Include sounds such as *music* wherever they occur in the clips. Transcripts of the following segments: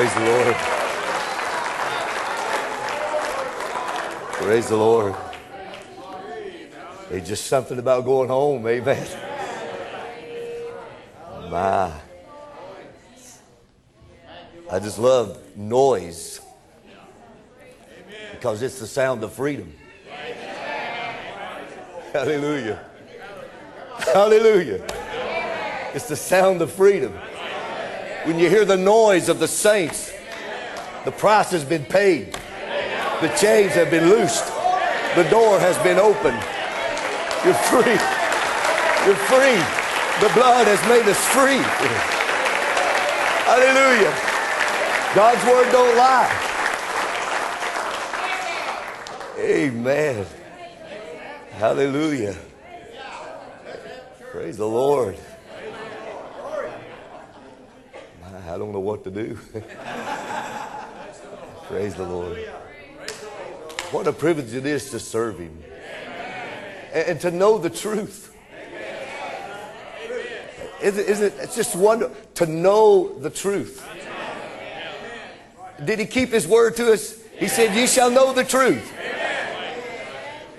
Praise the Lord. Praise the Lord. It's just something about going home, amen. My. I just love noise because it's the sound of freedom. Hallelujah. Hallelujah. It's the sound of freedom. When you hear the noise of the saints, the price has been paid. The chains have been loosed. The door has been opened. You're free. You're free. The blood has made us free. Hallelujah. God's word don't lie. Amen. Hallelujah. Praise the Lord. I don't know what to do. *laughs* Praise the Lord. What a privilege it is to serve Him and, and to know the truth. Isn't, isn't it? It's just wonderful to know the truth. Did He keep His word to us? He said, "You shall know the truth,"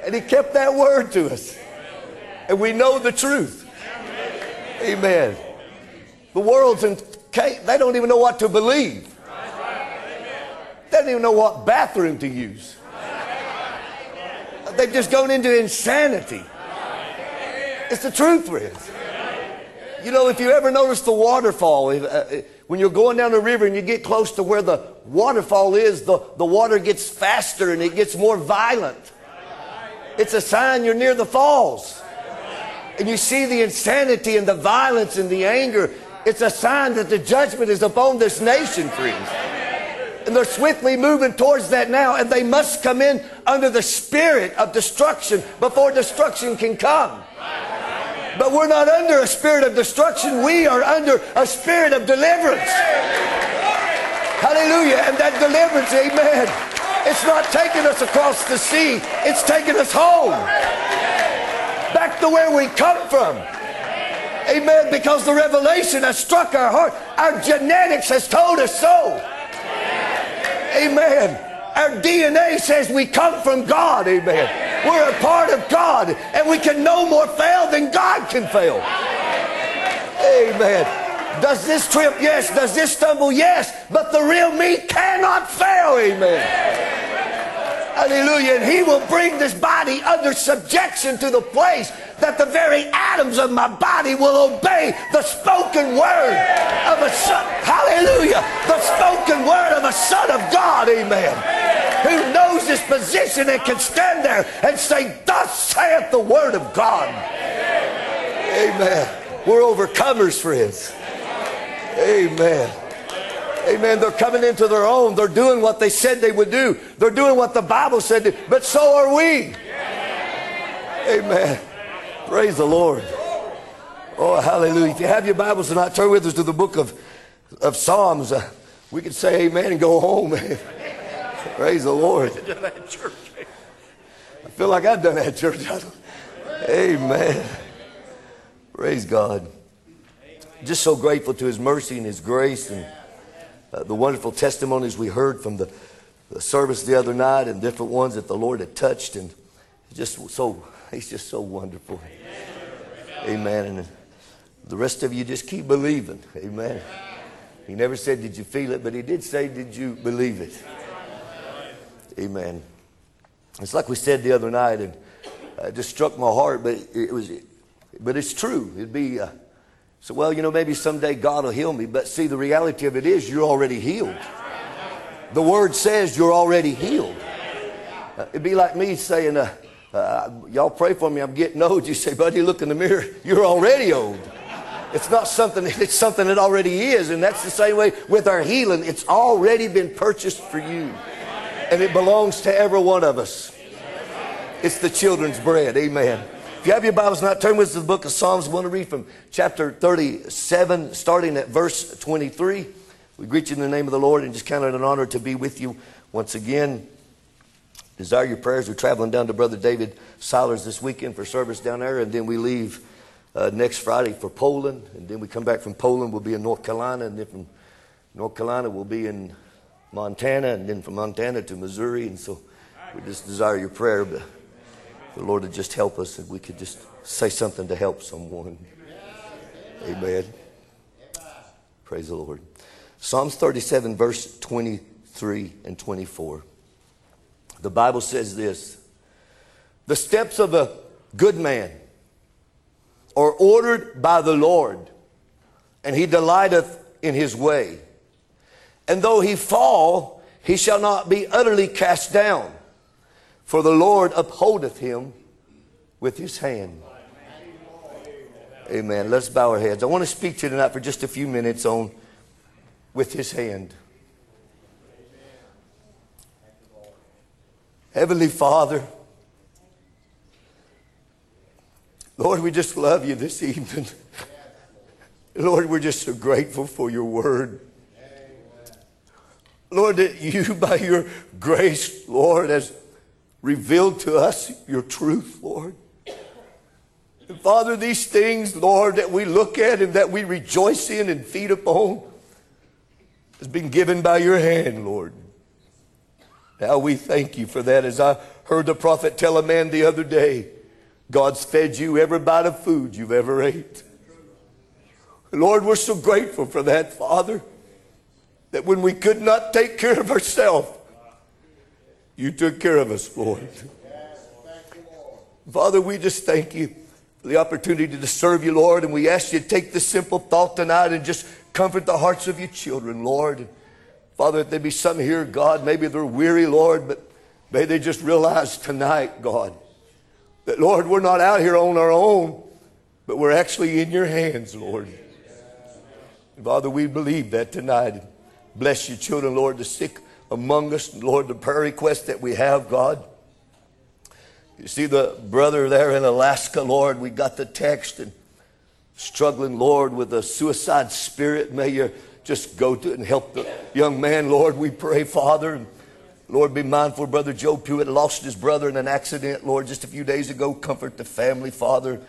and He kept that word to us, and we know the truth. Amen. The world's in they don't even know what to believe. They don't even know what bathroom to use. They've just gone into insanity. It's the truth, friends. You know, if you ever notice the waterfall, if, uh, when you're going down the river and you get close to where the waterfall is, the, the water gets faster and it gets more violent. It's a sign you're near the falls. And you see the insanity and the violence and the anger it's a sign that the judgment is upon this nation, friends. And they're swiftly moving towards that now, and they must come in under the spirit of destruction before destruction can come. But we're not under a spirit of destruction, we are under a spirit of deliverance. Hallelujah. And that deliverance, amen, it's not taking us across the sea, it's taking us home. Back to where we come from. Amen. Because the revelation has struck our heart. Our genetics has told us so. Amen. Our DNA says we come from God. Amen. We're a part of God. And we can no more fail than God can fail. Amen. Does this trip? Yes. Does this stumble? Yes. But the real me cannot fail. Amen. Hallelujah. And he will bring this body under subjection to the place that the very atoms of my body will obey the spoken word of a son. Hallelujah. The spoken word of a son of God. Amen. Who knows his position and can stand there and say, Thus saith the word of God. Amen. We're overcomers, friends. Amen. Amen. They're coming into their own. They're doing what they said they would do. They're doing what the Bible said. But so are we. Amen. Praise the Lord. Oh, hallelujah. If you have your Bibles tonight, turn with us to the book of, of Psalms. Uh, we could say amen and go home. *laughs* Man. Praise the Lord. I feel like I've done that church. *laughs* Amen. Praise God. Just so grateful to His mercy and His grace and uh, the wonderful testimonies we heard from the, the, service the other night and different ones that the Lord had touched. And just so, *laughs* He's just so wonderful. Amen. And the rest of you just keep believing. Amen. He never said, Did you feel it? But He did say, Did you believe it? Amen. It's like we said the other night, and uh, it just struck my heart, but it, was, but it's true. It'd be, uh, so, well, you know, maybe someday God will heal me. But see, the reality of it is you're already healed. The word says you're already healed. Uh, it'd be like me saying, uh, uh, y'all pray for me, I'm getting old. You say, buddy, look in the mirror. You're already old. It's not something, *laughs* it's something that already is. And that's the same way with our healing. It's already been purchased for you. And it belongs to every one of us. It's the children's bread. Amen. If you have your Bibles not, turn with us to the book of Psalms. We want to read from chapter 37, starting at verse 23. We greet you in the name of the Lord and just count it an honor to be with you once again. Desire your prayers. We're traveling down to Brother David Siler's this weekend for service down there, and then we leave uh, next Friday for Poland, and then we come back from Poland. We'll be in North Carolina, and then from North Carolina we'll be in Montana, and then from Montana to Missouri. And so we just desire your prayer, but the Lord would just help us, and we could just say something to help someone. Amen. Praise the Lord. Psalms 37, verse 23 and 24. The Bible says this The steps of a good man are ordered by the Lord, and he delighteth in his way. And though he fall, he shall not be utterly cast down, for the Lord upholdeth him with his hand. Amen. Let's bow our heads. I want to speak to you tonight for just a few minutes on with his hand. Heavenly Father, Lord, we just love you this *laughs* evening. Lord, we're just so grateful for your word. Lord, that you, by your grace, Lord, has revealed to us your truth, Lord. And Father, these things, Lord, that we look at and that we rejoice in and feed upon has been given by your hand, Lord. Now we thank you for that. As I heard the prophet tell a man the other day, God's fed you every bite of food you've ever ate. Lord, we're so grateful for that, Father, that when we could not take care of ourselves, you took care of us, Lord. Father, we just thank you for the opportunity to serve you, Lord, and we ask you to take this simple thought tonight and just comfort the hearts of your children, Lord. Father, if there be some here, God, maybe they're weary, Lord, but may they just realize tonight, God, that, Lord, we're not out here on our own, but we're actually in your hands, Lord. Father, we believe that tonight. Bless your children, Lord, the sick among us, Lord, the prayer request that we have, God. You see the brother there in Alaska, Lord, we got the text and struggling, Lord, with a suicide spirit. May you just go to it and help the young man, Lord. We pray, Father. And Lord, be mindful. Brother Joe Pewitt lost his brother in an accident, Lord, just a few days ago. Comfort the family, Father.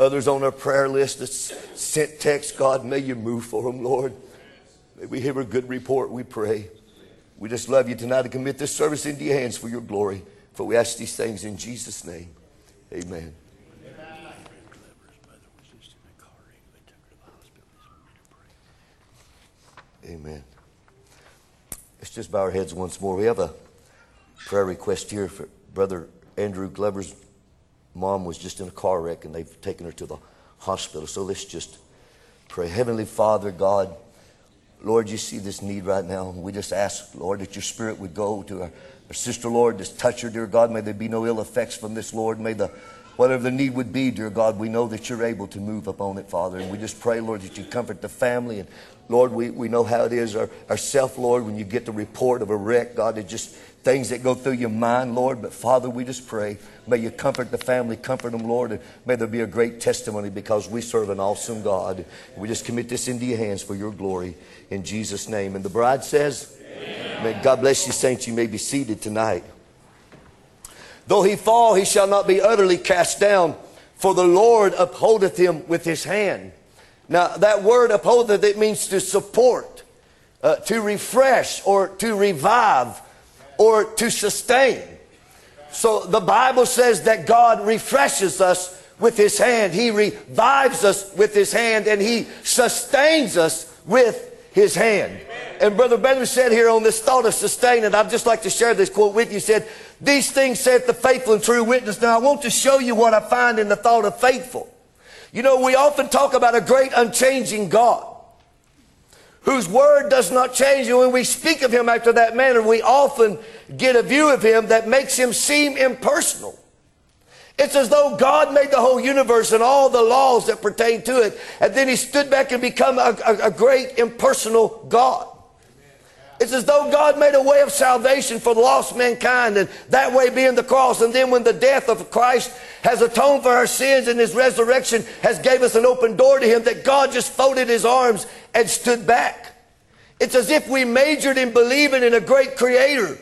Others on our prayer list that sent text, God, may you move for them, Lord. May we hear a good report, we pray. We just love you tonight to commit this service into your hands for your glory. For we ask these things in Jesus' name. Amen. Amen. Let's just bow our heads once more. We have a prayer request here for Brother Andrew Glover's mom was just in a car wreck and they've taken her to the hospital. So let's just pray. Heavenly Father, God, Lord, you see this need right now. We just ask, Lord, that your spirit would go to our, our sister, Lord, just touch her, dear God. May there be no ill effects from this, Lord. May the whatever the need would be, dear God, we know that you're able to move upon it, Father. And we just pray, Lord, that you comfort the family and Lord, we, we know how it is our, ourself, Lord, when you get the report of a wreck, God, it just things that go through your mind, Lord. But Father, we just pray, may you comfort the family, comfort them, Lord, and may there be a great testimony because we serve an awesome God. We just commit this into your hands for your glory in Jesus' name. And the bride says, May God bless you, saints. You may be seated tonight. Though he fall, he shall not be utterly cast down, for the Lord upholdeth him with his hand. Now, that word upholdeth, it means to support, uh, to refresh, or to revive, or to sustain. So the Bible says that God refreshes us with his hand. He revives us with his hand, and he sustains us with his hand. And Brother Branham said here on this thought of sustaining, I'd just like to share this quote with you. He said, These things saith the faithful and true witness. Now I want to show you what I find in the thought of faithful. You know, we often talk about a great unchanging God whose word does not change. And when we speak of him after that manner, we often get a view of him that makes him seem impersonal. It's as though God made the whole universe and all the laws that pertain to it, and then he stood back and become a, a, a great impersonal God. It's as though God made a way of salvation for lost mankind, and that way being the cross. And then when the death of Christ has atoned for our sins and his resurrection has gave us an open door to him, that God just folded his arms and stood back. It's as if we majored in believing in a great creator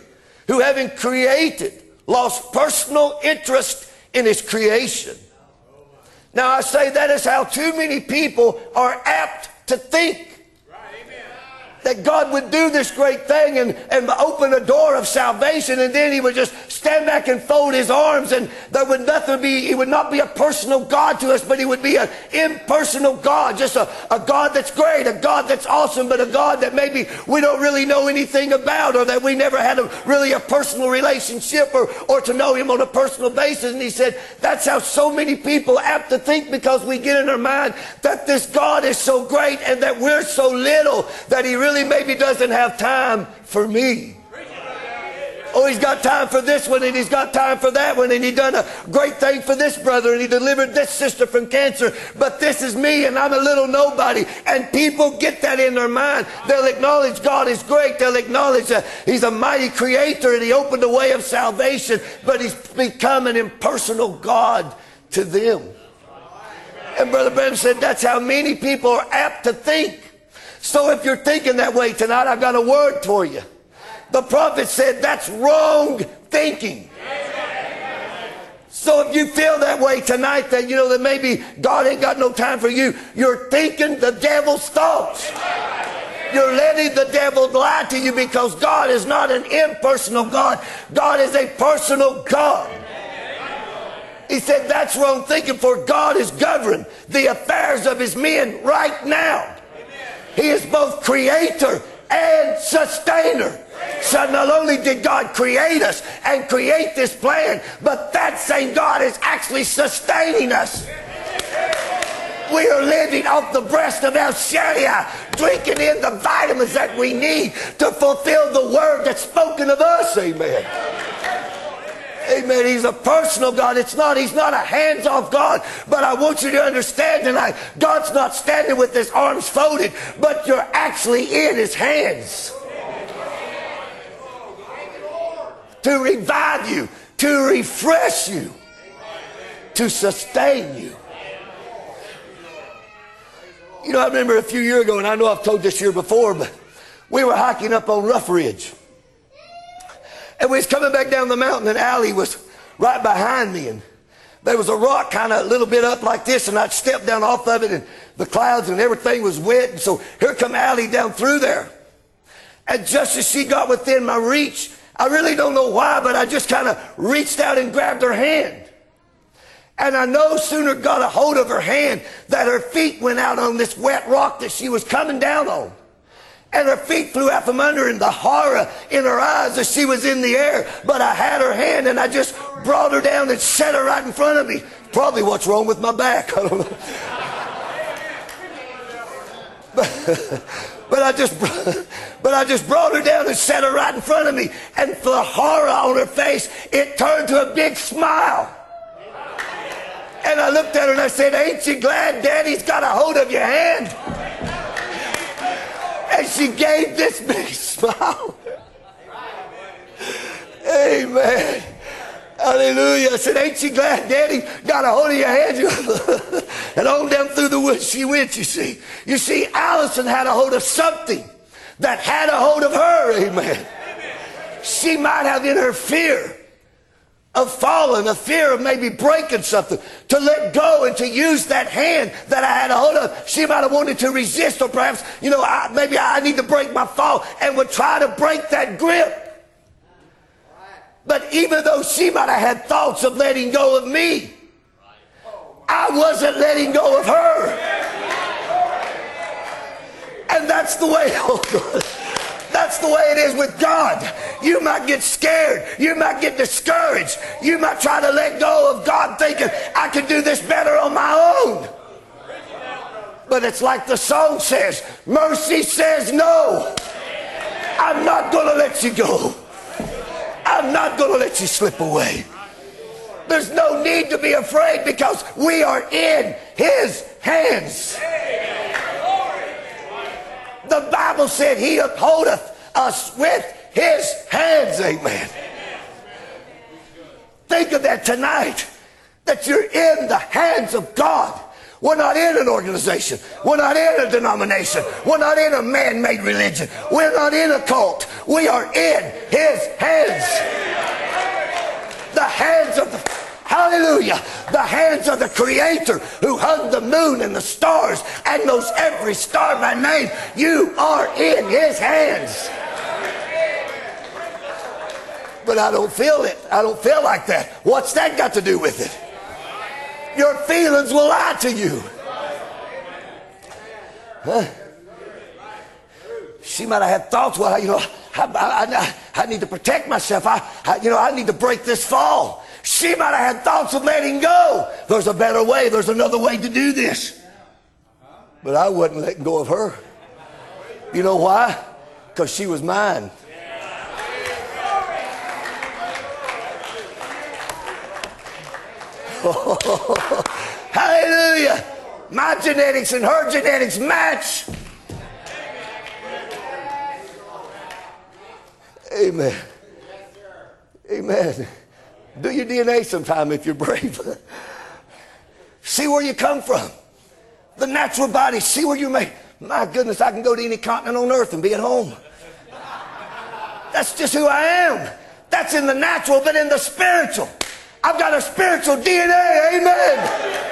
who, having created, lost personal interest in his creation. Now I say that is how too many people are apt to think. That God would do this great thing and, and open a door of salvation and then he would just stand back and fold his arms and there would nothing be, he would not be a personal God to us, but he would be an impersonal God, just a, a God that's great, a God that's awesome, but a God that maybe we don't really know anything about or that we never had a, really a personal relationship or, or to know him on a personal basis. And he said, that's how so many people apt to think because we get in our mind that this God is so great and that we're so little that he really really maybe doesn't have time for me. Oh, he's got time for this one and he's got time for that one and he done a great thing for this brother and he delivered this sister from cancer. But this is me and I'm a little nobody. And people get that in their mind. They'll acknowledge God is great. They'll acknowledge that he's a mighty creator and he opened the way of salvation, but he's become an impersonal God to them. And Brother Branham said that's how many people are apt to think. So if you're thinking that way tonight, I've got a word for you. The prophet said that's wrong thinking. So if you feel that way tonight, that you know that maybe God ain't got no time for you, you're thinking the devil's thoughts. You're letting the devil lie to you because God is not an impersonal God. God is a personal God. He said that's wrong thinking for God is governing the affairs of his men right now. He is both creator and sustainer. So not only did God create us and create this plan, but that same God is actually sustaining us. We are living off the breast of El Shaddai, drinking in the vitamins that we need to fulfill the word that's spoken of us. Amen. Amen. He's a personal God. It's not, he's not a hands off God. But I want you to understand tonight, God's not standing with his arms folded, but you're actually in his hands. To revive you, to refresh you, to sustain you. You know, I remember a few years ago, and I know I've told this year before, but we were hiking up on Rough Ridge. And we was coming back down the mountain, and Allie was right behind me. And there was a rock kind of a little bit up like this, and I'd step down off of it, and the clouds and everything was wet. And so here come Allie down through there. And just as she got within my reach, I really don't know why, but I just kind of reached out and grabbed her hand. And I no sooner got a hold of her hand that her feet went out on this wet rock that she was coming down on and her feet flew out from under and the horror in her eyes as she was in the air. But I had her hand and I just brought her down and set her right in front of me. Probably what's wrong with my back. *laughs* I don't know. But, *laughs* but I just *laughs* but I just brought her down and set her right in front of me. And for the horror on her face, it turned to a big smile. And I looked at her and I said, Ain't you glad daddy's got a hold of your hand? And she gave this big *laughs* smile. Amen. Hallelujah. I said, Ain't you glad Daddy got a hold of your hand? *laughs* and on down through the woods she went, you see. You see, Allison had a hold of something that had a hold of her. Amen. She might have in her fear of falling, a fear of maybe breaking something, to let go and to use that hand that I had a hold of. She might have wanted to resist, or perhaps, you know, I, maybe I need to break my fall and would try to break that grip. But even though she might have had thoughts of letting go of me, I wasn't letting go of her. And that's the way, *laughs* oh God. That's the way it is with God. You might get scared. You might get discouraged. You might try to let go of God thinking, I can do this better on my own. But it's like the song says mercy says no. I'm not going to let you go. I'm not going to let you slip away. There's no need to be afraid because we are in His hands. The Bible said he upholdeth us with his hands. Amen. Think of that tonight that you're in the hands of God. We're not in an organization. We're not in a denomination. We're not in a man made religion. We're not in a cult. We are in His hands. The hands of the. Hallelujah. The hands of the Creator who hung the moon and the stars and knows every star by name. You are in His hands. But I don't feel it. I don't feel like that. What's that got to do with it? Your feelings will lie to you. Huh? She might have had thoughts, well, you know, I, I, I, I need to protect myself. I, you know, I need to break this fall. She might have had thoughts of letting go. There's a better way. There's another way to do this. But I wasn't letting go of her. You know why? Because she was mine. *laughs* hallelujah. My genetics and her genetics match. Amen. Amen. Do your DNA sometime if you're brave. *laughs* see where you come from. The natural body, see where you may. My goodness, I can go to any continent on earth and be at home. That's just who I am. That's in the natural, but in the spiritual. I've got a spiritual DNA. Amen.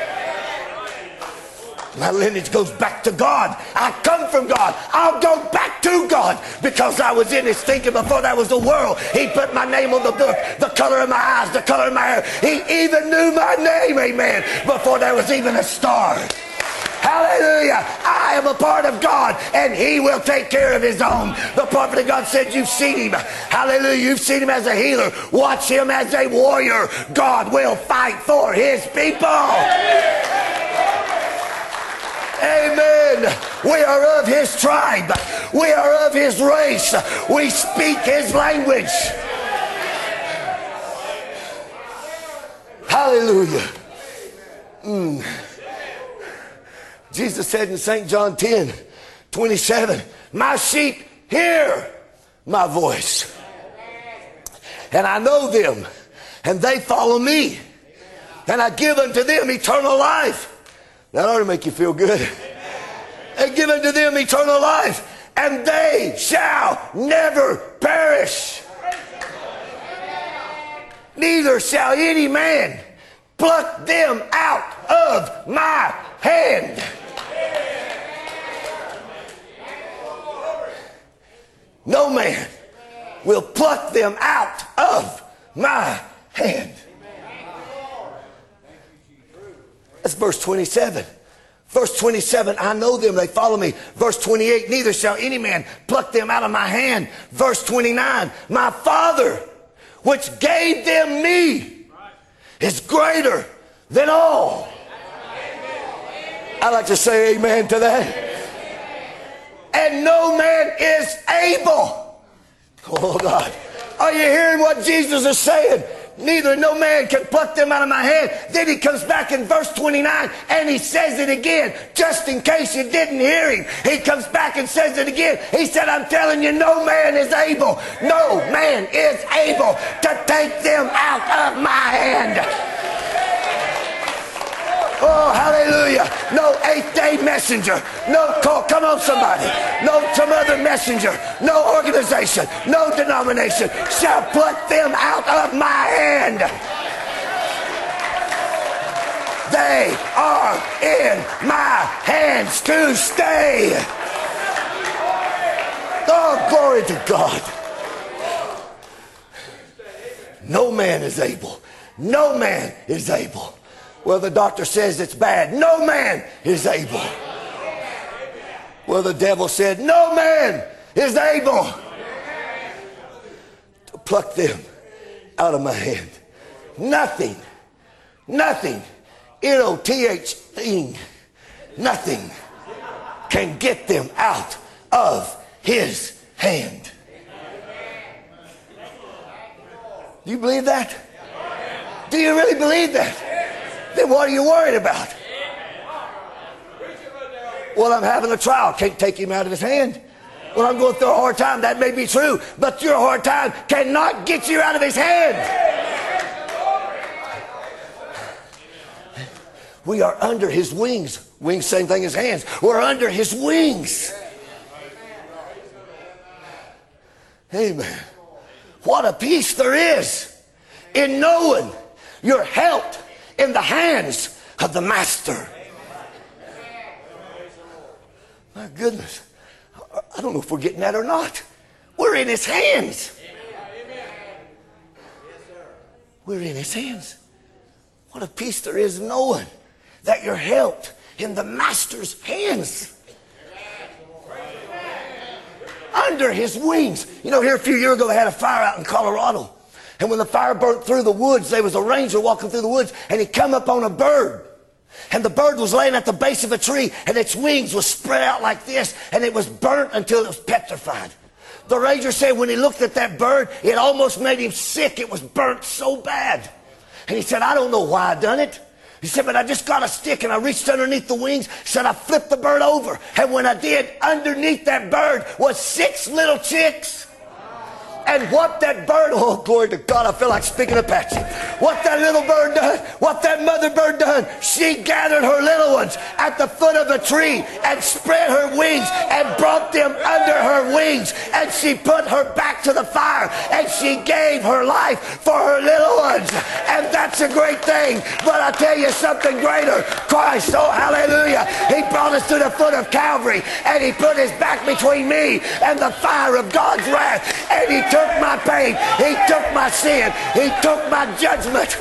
My lineage goes back to God. I come from God. I'll go back to God because I was in his thinking before there was the world. He put my name on the book, the color of my eyes, the color of my hair. He even knew my name, amen, before there was even a star. Hallelujah. I am a part of God and he will take care of his own. The prophet of God said, You've seen him. Hallelujah. You've seen him as a healer. Watch him as a warrior. God will fight for his people. Amen. We are of his tribe. We are of his race. We speak his language. Hallelujah. Mm. Jesus said in St. John 10 27, My sheep hear my voice. And I know them, and they follow me. And I give unto them eternal life. That ought to make you feel good. *laughs* And give unto them eternal life, and they shall never perish. Neither shall any man pluck them out of my hand. No man will pluck them out of my hand. That's verse 27. Verse 27, I know them, they follow me. Verse 28, neither shall any man pluck them out of my hand. Verse 29, my Father, which gave them me, is greater than all. I like to say amen to that. And no man is able. Oh God. Are you hearing what Jesus is saying? Neither no man can pluck them out of my hand. Then he comes back in verse 29 and he says it again, just in case you didn't hear him. He comes back and says it again. He said, I'm telling you, no man is able, no man is able to take them out of my hand. Oh, hallelujah. No eighth day messenger. No call. Come on, somebody. No some other messenger. No organization. No denomination shall put them out of my hand. They are in my hands to stay. Oh, glory to God. No man is able. No man is able well, the doctor says it's bad. No man is able. Well, the devil said, No man is able to pluck them out of my hand. Nothing, nothing, N O T H thing, nothing can get them out of his hand. Do you believe that? Do you really believe that? Then what are you worried about? Well, I'm having a trial. Can't take him out of his hand. Well, I'm going through a hard time. That may be true, but your hard time cannot get you out of his hand. We are under his wings. Wings, same thing as hands. We're under his wings. Amen. What a peace there is in knowing you're helped in the hands of the master. My goodness. I don't know if we're getting that or not. We're in his hands. We're in his hands. What a peace there is knowing that you're held in the master's hands. Under his wings. You know, here a few years ago, they had a fire out in Colorado. And when the fire burnt through the woods, there was a ranger walking through the woods, and he come up on a bird. And the bird was laying at the base of a tree, and its wings was spread out like this, and it was burnt until it was petrified. The ranger said when he looked at that bird, it almost made him sick. It was burnt so bad. And he said, I don't know why I done it. He said, but I just got a stick and I reached underneath the wings, said I flipped the bird over. And when I did, underneath that bird was six little chicks. And what that bird, oh, glory to God, I feel like speaking Apache. What that little bird done, what that mother bird done, she gathered her little ones at the foot of the tree and spread her wings and brought them under her wings. And she put her back to the fire and she gave her life for her little ones. And that's a great thing. But I tell you something greater. Christ, oh, hallelujah. He brought us to the foot of Calvary and he put his back between me and the fire of God's wrath. And he took my pain. He took my sin. He took my judgment.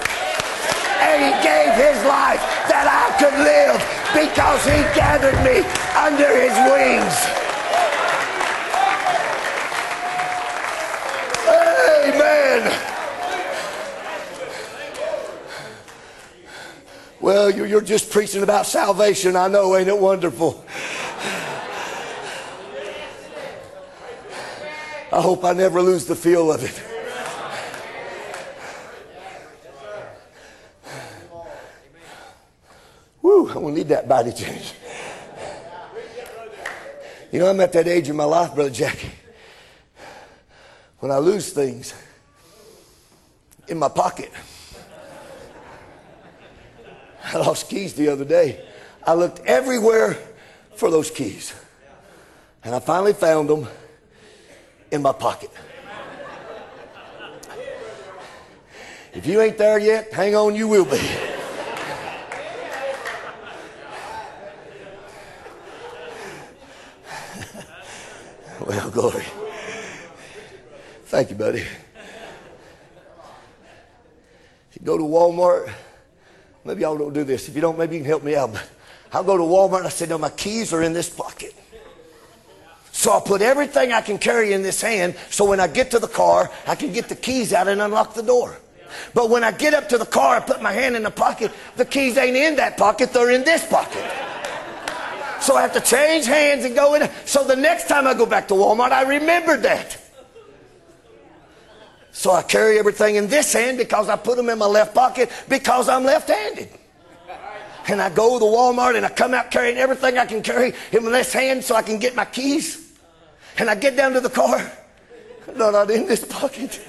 And he gave his life that I could live because he gathered me under his wings. Amen. Well, you're just preaching about salvation. I know, ain't it wonderful? I hope I never lose the feel of it. Woo, I'm going to need that body change. You know, I'm at that age in my life, Brother Jackie, when I lose things in my pocket. I lost keys the other day. I looked everywhere for those keys. And I finally found them in my pocket. If you ain't there yet, hang on, you will be. *laughs* well, glory. Thank you, buddy. If you go to Walmart, maybe y'all don't do this. If you don't, maybe you can help me out. But I'll go to Walmart and I say, no, my keys are in this pocket. So I'll put everything I can carry in this hand so when I get to the car, I can get the keys out and unlock the door. But when I get up to the car, I put my hand in the pocket, the keys ain't in that pocket, they're in this pocket. So I have to change hands and go in. So the next time I go back to Walmart, I remembered that. So I carry everything in this hand because I put them in my left pocket because I'm left handed. And I go to Walmart and I come out carrying everything I can carry in my left hand so I can get my keys. And I get down to the car. No, not in this pocket.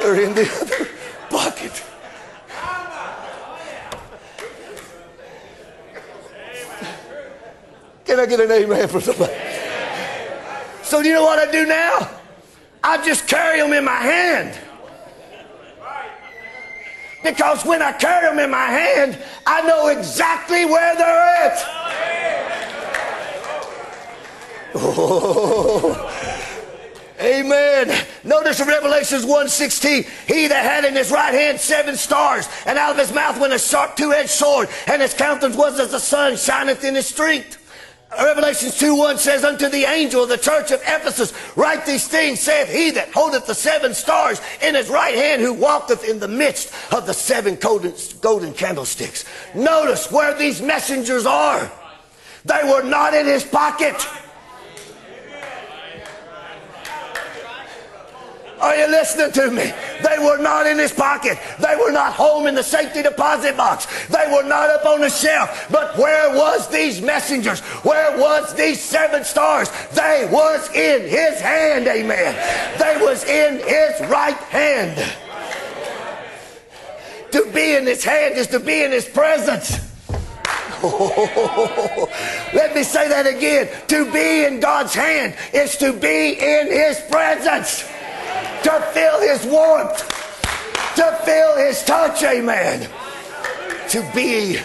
They're in the other pocket. Can I get an amen from somebody? So, do you know what I do now? I just carry them in my hand. Because when I carry them in my hand, I know exactly where they're at. Oh. *laughs* Amen. Notice in Revelations 1.16, he that had in his right hand seven stars, and out of his mouth went a sharp two-edged sword, and his countenance was as the sun shineth in his strength. Revelation 2 1 says, Unto the angel of the church of Ephesus, write these things, saith he that holdeth the seven stars in his right hand, who walketh in the midst of the seven golden candlesticks. Notice where these messengers are. They were not in his pocket. Are you listening to me? They were not in his pocket. They were not home in the safety deposit box. They were not up on the shelf. But where was these messengers? Where was these seven stars? They was in his hand, amen. They was in his right hand. To be in his hand is to be in his presence. *laughs* Let me say that again. To be in God's hand is to be in his presence to feel his warmth, to feel his touch, amen. To be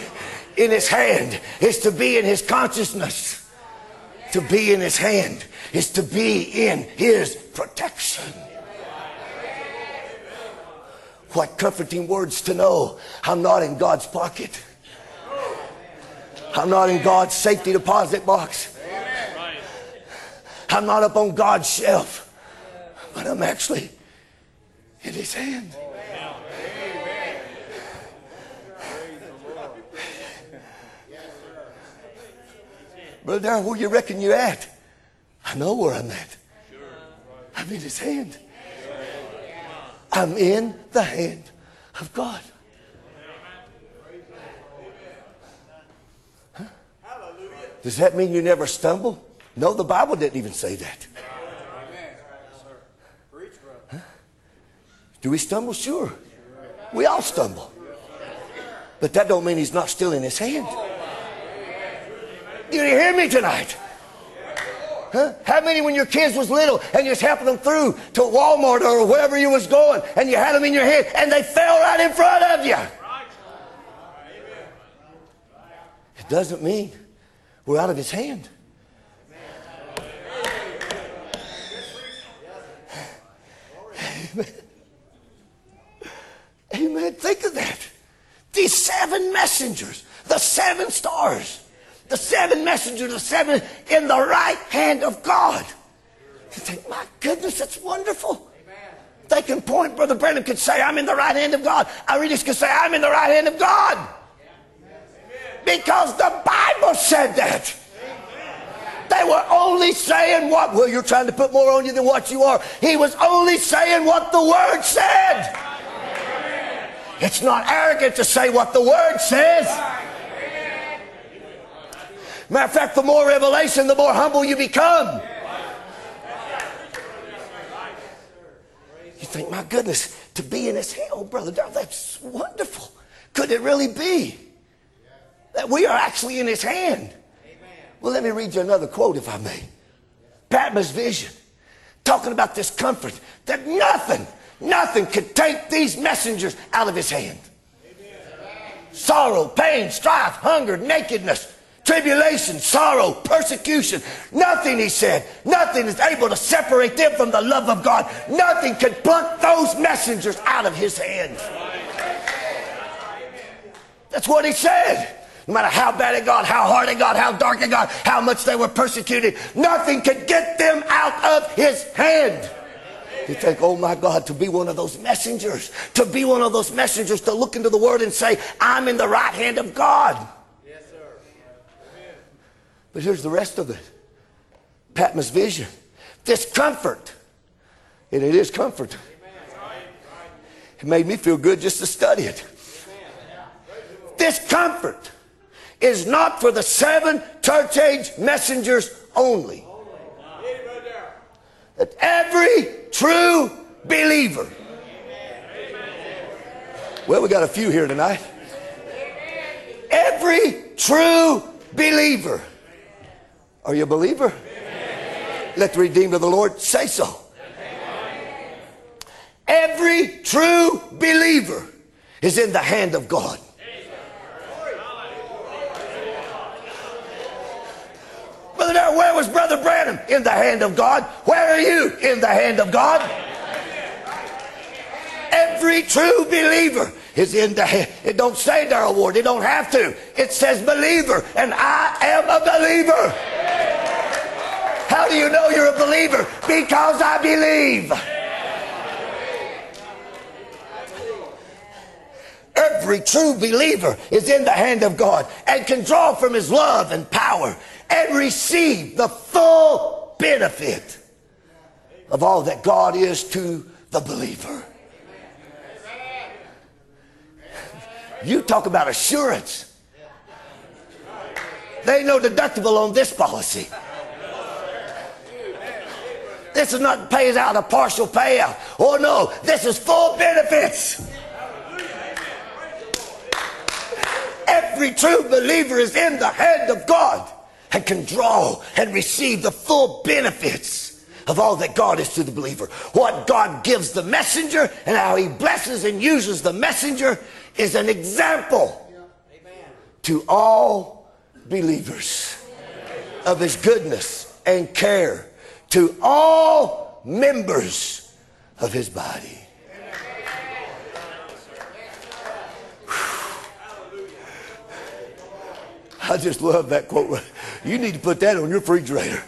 in his hand is to be in his consciousness. To be in his hand is to be in his protection. What comforting words to know I'm not in God's pocket. I'm not in God's safety deposit box. I'm not up on God's shelf, but I'm actually in His hand. Brother Darren, where you reckon you're at? I know where I'm at. I'm in His hand. I'm in the hand of God. Huh? Does that mean you never stumble? No, the Bible didn't even say that. Do we stumble? Sure. We all stumble. But that don't mean he's not still in his hand. Do you hear me tonight? Huh? How many when your kids was little and you was helping them through to Walmart or wherever you was going and you had them in your hand and they fell right in front of you? It doesn't mean we're out of his hand. *laughs* Amen. Amen. Think of that. These seven messengers, the seven stars the seven messengers, the seven in the right hand of God. You think, my goodness, that's wonderful. They can point, Brother Branham could say, I'm in the right hand of God. I Irenaeus could say, I'm in the right hand of God. Because the Bible said that. They were only saying what? Well, you're trying to put more on you than what you are. He was only saying what the Word said. It's not arrogant to say what the Word says. Matter of fact, the more revelation, the more humble you become. You think, my goodness, to be in his hell, brother, that's wonderful. Could it really be that we are actually in his hand? Well, let me read you another quote, if I may. Patmos Vision, talking about this comfort that nothing, nothing could take these messengers out of his hand. Sorrow, pain, strife, hunger, nakedness, tribulation, sorrow, persecution. Nothing, he said, nothing is able to separate them from the love of God. Nothing can pluck those messengers out of his hand. That's what he said. No matter how bad it got, how hard it got, how dark it got, how much they were persecuted, nothing could get them out of his hand. You think, oh my God, to be one of those messengers, to be one of those messengers, to look into the word and say, I'm in the right hand of God. Yes, sir. Amen. But here's the rest of it Patmos vision. This comfort, and it is comfort. It made me feel good just to study it. This comfort is not for the seven church age messengers only. That every true believer. Well, we got a few here tonight. Every true believer are you a believer? Let the redeemed of the Lord say so. Every true believer is in the hand of God. Brother, where was Brother Branham? In the hand of God. Where are you? In the hand of God. Every true believer is in the hand. It don't say Darrell Ward. It don't have to. It says believer, and I am a believer. How do you know you're a believer? Because I believe. Every true believer is in the hand of God and can draw from his love and power and receive the full benefit of all that God is to the believer. You talk about assurance. There ain't no deductible on this policy. This is not pays out a partial payout. Oh no, this is full benefits. Every true believer is in the hand of God and can draw and receive the full benefits of all that God is to the believer. What God gives the messenger and how he blesses and uses the messenger is an example to all believers of his goodness and care to all members of his body. I just love that quote. You need to put that on your refrigerator.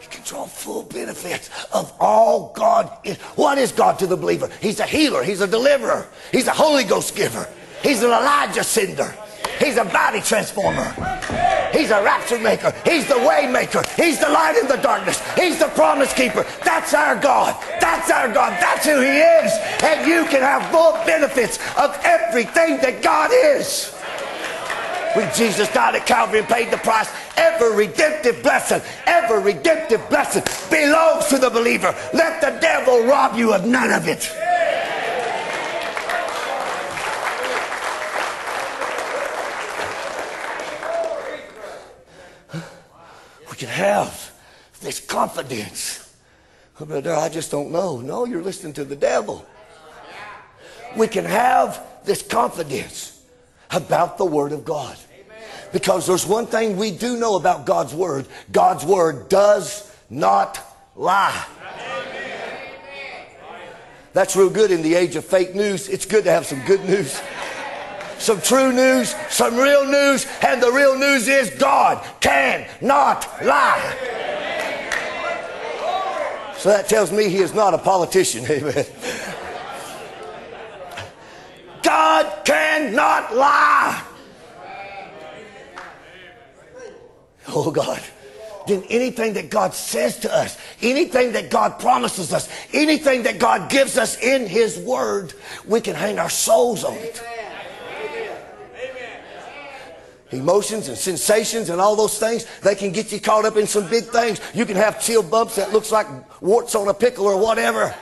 You can draw full benefits of all God is. What is God to the believer? He's a healer. He's a deliverer. He's a Holy Ghost giver. He's an Elijah sender. He's a body transformer. He's a rapture maker. He's the way maker. He's the light in the darkness. He's the promise keeper. That's our God. That's our God. That's who He is. And you can have full benefits of everything that God is. When Jesus died at Calvary and paid the price, every redemptive blessing, every redemptive blessing belongs to the believer. Let the devil rob you of none of it. We can have this confidence. Brother, I just don't know. No, you're listening to the devil. We can have this confidence about the Word of God. Because there's one thing we do know about God's Word God's Word does not lie. That's real good in the age of fake news. It's good to have some good news. Some true news, some real news, and the real news is God cannot lie. So that tells me he is not a politician. *laughs* Amen. God cannot lie. Oh God. Then anything that God says to us, anything that God promises us, anything that God gives us in His Word, we can hang our souls on it. Emotions and sensations and all those things, they can get you caught up in some big things. You can have chill bumps that looks like warts on a pickle or whatever,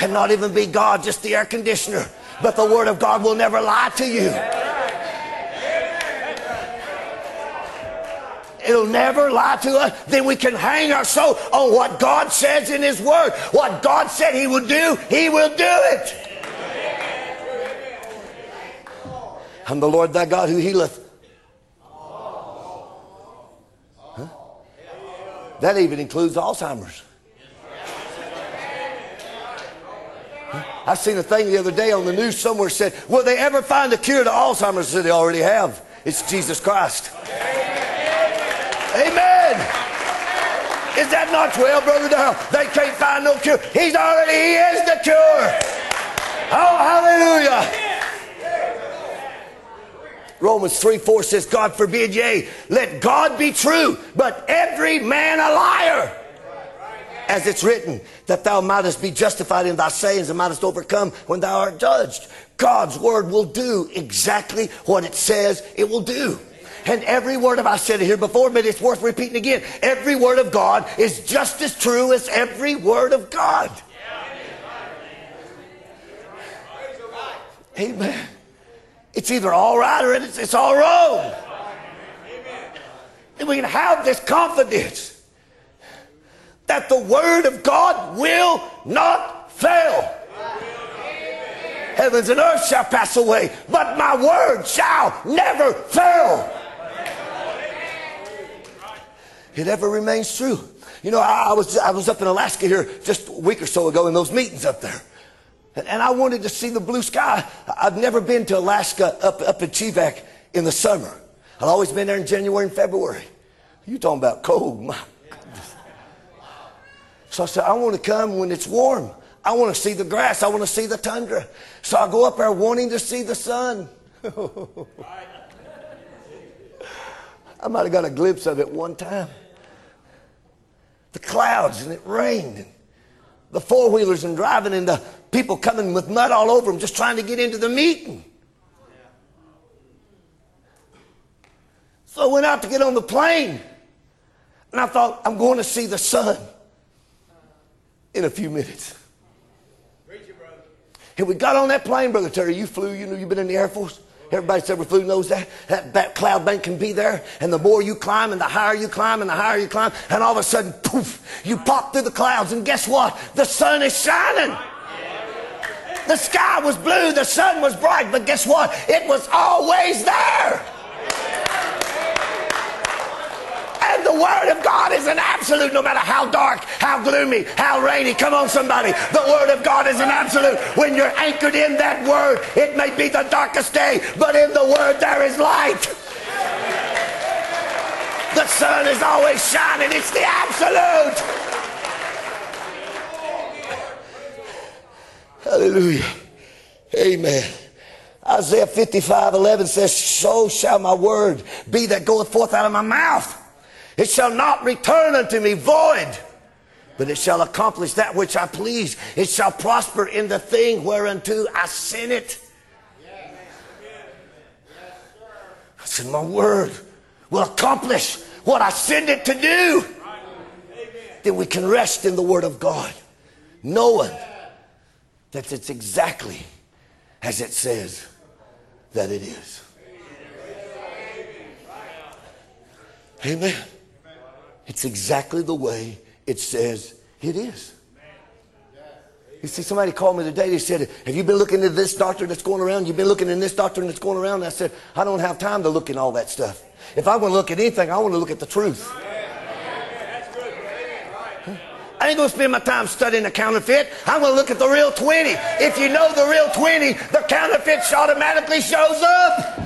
and not even be God, just the air conditioner. But the Word of God will never lie to you. It'll never lie to us. Then we can hang our soul on what God says in His Word. What God said He would do, He will do it. I'm the Lord thy God who healeth. Huh? That even includes Alzheimer's. I seen a thing the other day on the news somewhere said, Will they ever find a cure to Alzheimer's? They already have. It's Jesus Christ. Amen. Is that not well, Brother? They can't find no cure. He's already, He is the cure. Oh, hallelujah. Romans 3 4 says, God forbid, yea, let God be true, but every man a liar. As it's written, that thou mightest be justified in thy sayings and mightest overcome when thou art judged. God's word will do exactly what it says it will do. And every word of I said it here before, but it's worth repeating again. Every word of God is just as true as every word of God. Amen. It's either all right or it's, it's all wrong. And we can have this confidence that the word of God will not fail. Heavens and earth shall pass away, but my word shall never fail. It ever remains true. You know, I, was, I was up in Alaska here just a week or so ago in those meetings up there. And, I wanted to see the blue sky. I've never been to Alaska up, up in Chevak in the summer. I've always been there in January and February. You talking about cold, my. So I said, I want to come when it's warm. I want to see the grass. I want to see the tundra. So I go up there wanting to see the sun. *laughs* I might have got a glimpse of it one time the clouds and it rained. And the four wheelers and driving and the people coming with mud all over them just trying to get into the meeting. So I went out to get on the plane. And I thought, I'm going to see the sun in a few minutes. And we got on that plane, Brother Terry. You flew, you know, you've been in the Air Force. Everybody that's ever flew knows that. that. That cloud bank can be there. And the more you climb and the higher you climb and the higher you climb. And all of a sudden, poof, you pop through the clouds. And guess what? The sun is shining. The sky was blue, the sun was bright, but guess what? It was always there. And the Word of God is an absolute, no matter how dark, how gloomy, how rainy. Come on, somebody. The Word of God is an absolute. When you're anchored in that Word, it may be the darkest day, but in the Word there is light. The sun is always shining. It's the absolute. Hallelujah. Amen. Isaiah 55 11 says, So shall my word be that goeth forth out of my mouth. It shall not return unto me void, but it shall accomplish that which I please. It shall prosper in the thing whereunto I sent it. I said, My word will accomplish what I send it to do. Then we can rest in the word of God, knowing that it's exactly as it says that it is. Amen. It's exactly the way it says it is. You see, somebody called me today. They said, Have you been looking at this doctrine that's going around? You've been looking at this doctrine that's going around? And I said, I don't have time to look at all that stuff. If I want to look at anything, I want to look at the truth. I ain't going to spend my time studying the counterfeit. I'm going to look at the real 20. If you know the real 20, the counterfeit automatically shows up.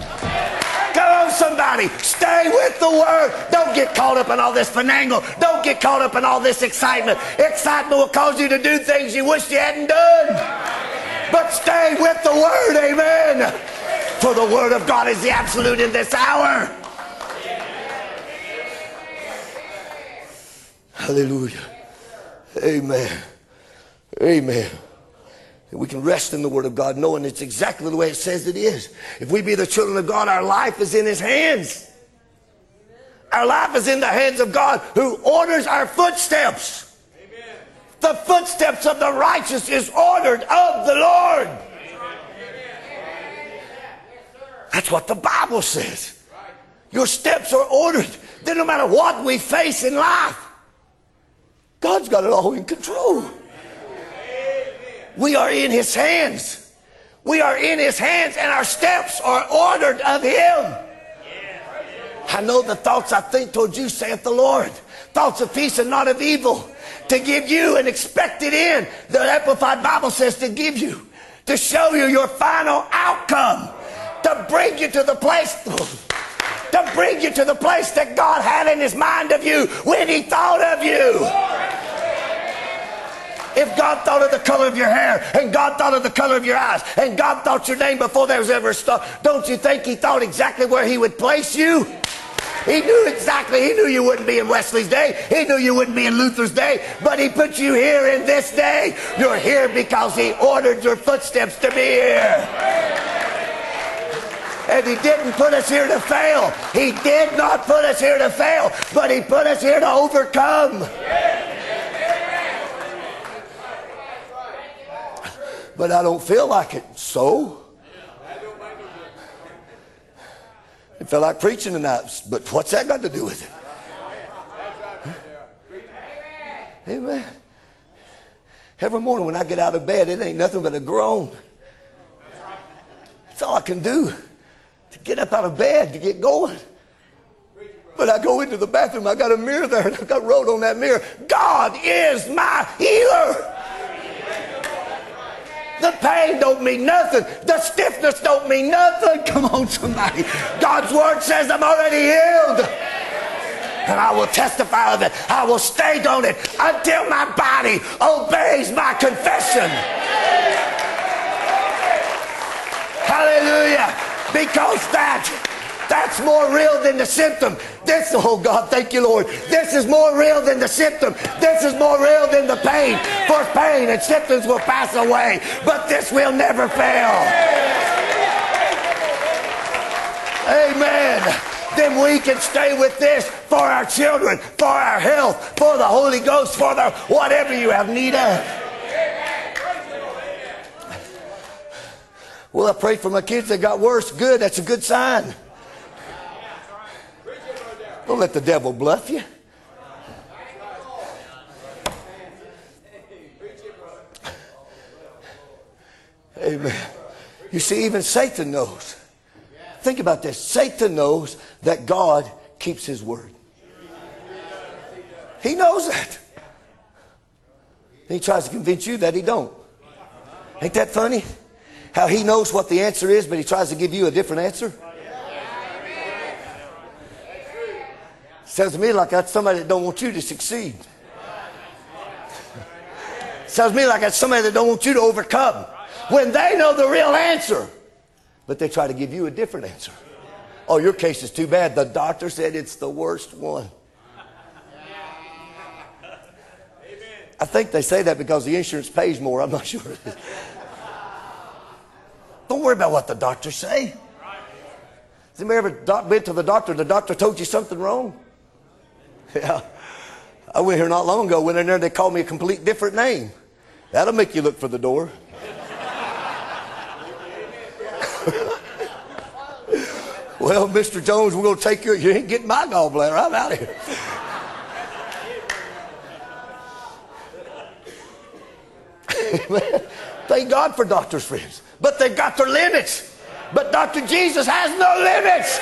Come on, somebody. Stay with the word. Don't get caught up in all this finagle. Don't get caught up in all this excitement. Excitement will cause you to do things you wish you hadn't done. But stay with the word. Amen. For the word of God is the absolute in this hour. Hallelujah. Amen. Amen. We can rest in the Word of God knowing it's exactly the way it says it is. If we be the children of God, our life is in His hands. Our life is in the hands of God who orders our footsteps. Amen. The footsteps of the righteous is ordered of the Lord. That's what the Bible says. Your steps are ordered. Then no matter what we face in life, God's got it all in control. We are in His hands. We are in His hands, and our steps are ordered of Him. I know the thoughts I think towards you, saith the Lord. Thoughts of peace and not of evil. To give you an expected end. The Amplified Bible says to give you. To show you your final outcome. To bring you to the place. To bring you to the place that God had in his mind of you when he thought of you. If God thought of the color of your hair, and God thought of the color of your eyes, and God thought your name before there was ever a star, don't you think He thought exactly where He would place you? He knew exactly. He knew you wouldn't be in Wesley's day. He knew you wouldn't be in Luther's day. But he put you here in this day. You're here because he ordered your footsteps to be here. And he didn't put us here to fail. He did not put us here to fail, but he put us here to overcome. But I don't feel like it. So? It felt like preaching tonight, but what's that got to do with it? Amen. Every morning when I get out of bed, it ain't nothing but a groan. That's all I can do to get up out of bed, to get going. But I go into the bathroom, I got a mirror there, and I got wrote on that mirror, God is my healer. The pain don't mean nothing. The stiffness don't mean nothing. *laughs* Come on, somebody. God's word says I'm already healed. And I will testify of it. I will stay on it until my body obeys my confession. Hallelujah. Because that that's more real than the symptom. This, oh God, thank you, Lord. This is more real than the symptom. This is more real than the pain. For pain and symptoms will pass away, but this will never fail. Amen. Then we can stay with this for our children, for our health, for the Holy Ghost, for the whatever you have need of. Well, I prayed for my kids They got worse. Good. That's a good sign. Don't let the devil bluff you. Amen. You see, even Satan knows. Think about this. Satan knows that God keeps his word. He knows that. He tries to convince you that he don't. Ain't that funny? How he knows what the answer is, but he tries to give you a different answer. Sounds to me like that's somebody that don't want you to succeed. Sounds to me like that's somebody that don't want you to overcome. When they know the real answer, but they try to give you a different answer. Oh, your case is too bad. The doctor said it's the worst one. I think they say that because the insurance pays more. I'm not *laughs* sure. Don't worry about what the doctors say. Has anybody ever been to the doctor? The doctor told you something wrong? *laughs* Yeah. I went here not long ago. Went in there, they called me a complete different name. That'll make you look for the door. *laughs* well, Mr. Jones, we're going to take you. You ain't getting my gallbladder. I'm out of here. *laughs* Thank God for doctors' friends. But they've got their limits. But Dr. Jesus has no limits.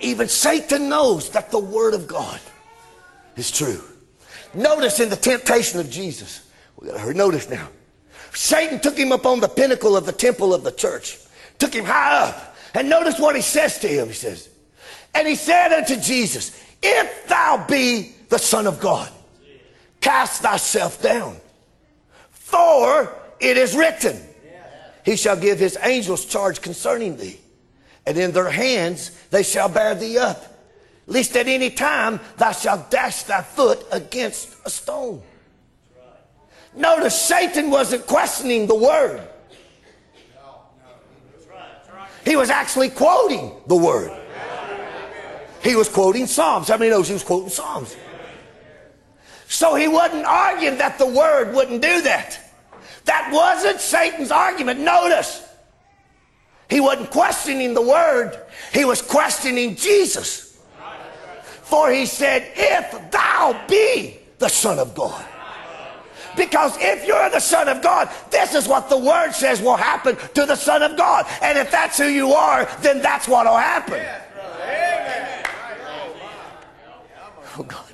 Even Satan knows that the Word of God is true. Notice in the temptation of Jesus. We gotta. Notice now. Satan took him up on the pinnacle of the temple of the church, took him high up. And notice what he says to him. He says, And he said unto Jesus, If thou be the Son of God. Cast thyself down. For it is written, He shall give His angels charge concerning thee, and in their hands they shall bear thee up, lest at any time thou shalt dash thy foot against a stone. Notice Satan wasn't questioning the word. He was actually quoting the word. He was quoting Psalms. How many knows he was quoting Psalms? So he wasn't arguing that the word wouldn't do that. That wasn't Satan's argument. Notice. He wasn't questioning the word. He was questioning Jesus. For he said, if thou be the son of God. Because if you're the Son of God, this is what the Word says will happen to the Son of God. And if that's who you are, then that's what will happen. Oh, God.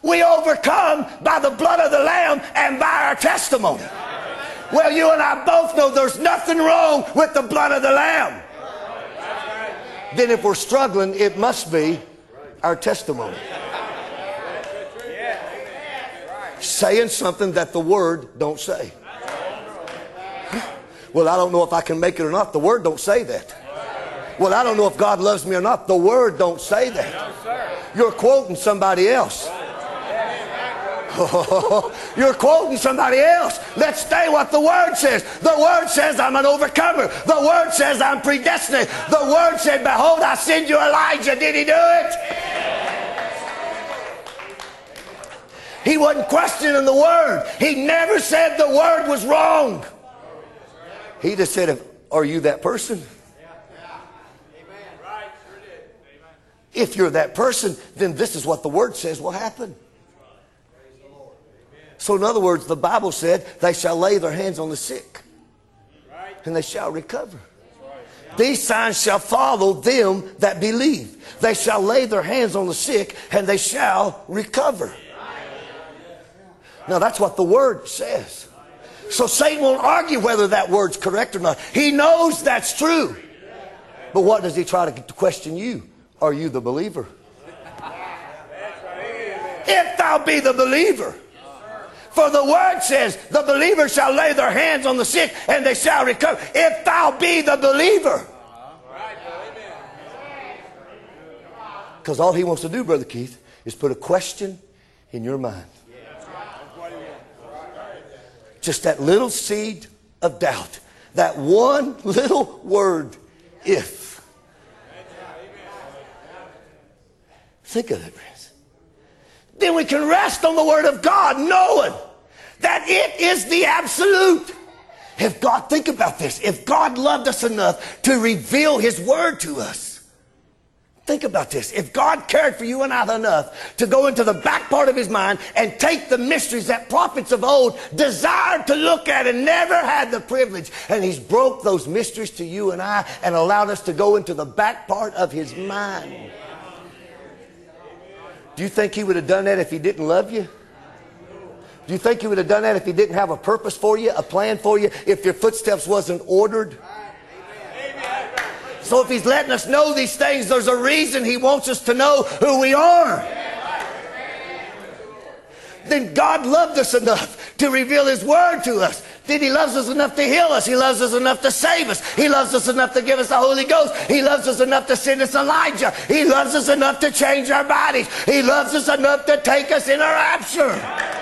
We overcome by the blood of the Lamb and by our testimony. Well, you and I both know there's nothing wrong with the blood of the Lamb. Then, if we're struggling, it must be our testimony. Saying something that the Word don't say. Well, I don't know if I can make it or not. The Word don't say that. Well, I don't know if God loves me or not. The Word don't say that. You're quoting somebody else. *laughs* You're quoting somebody else. Let's stay what the Word says. The Word says I'm an overcomer. The Word says I'm predestined. The Word said, Behold, I send you Elijah. Did he do it? He wasn't questioning the Word. He never said the Word was wrong. He just said, Are you that person? If you're that person, then this is what the Word says will happen. So, in other words, the Bible said, they shall lay their hands on the sick and they shall recover. These signs shall follow them that believe. They shall lay their hands on the sick and they shall recover. Now, that's what the word says. So, Satan won't argue whether that word's correct or not. He knows that's true. But what does he try to question you? Are you the believer? If thou be the believer. For the word says, the believer shall lay their hands on the sick and they shall recover. If thou be the believer. Because all he wants to do, Brother Keith, is put a question in your mind. Just that little seed of doubt. That one little word, if. Think of it, friends. Then we can rest on the word of God, knowing that it is the absolute. If God, think about this, if God loved us enough to reveal His Word to us, Think about this. If God cared for you and I enough to go into the back part of his mind and take the mysteries that prophets of old desired to look at and never had the privilege, and he's broke those mysteries to you and I and allowed us to go into the back part of his mind. Do you think he would have done that if he didn't love you? Do you think he would have done that if he didn't have a purpose for you, a plan for you, if your footsteps wasn't ordered? So if he's letting us know these things, there's a reason he wants us to know who we are. Then God loved us enough to reveal his word to us. Then he loves us enough to heal us. He loves us enough to save us. He loves us enough to give us the Holy Ghost. He loves us enough to send us Elijah. He loves us enough to change our bodies. He loves us enough to take us in a rapture.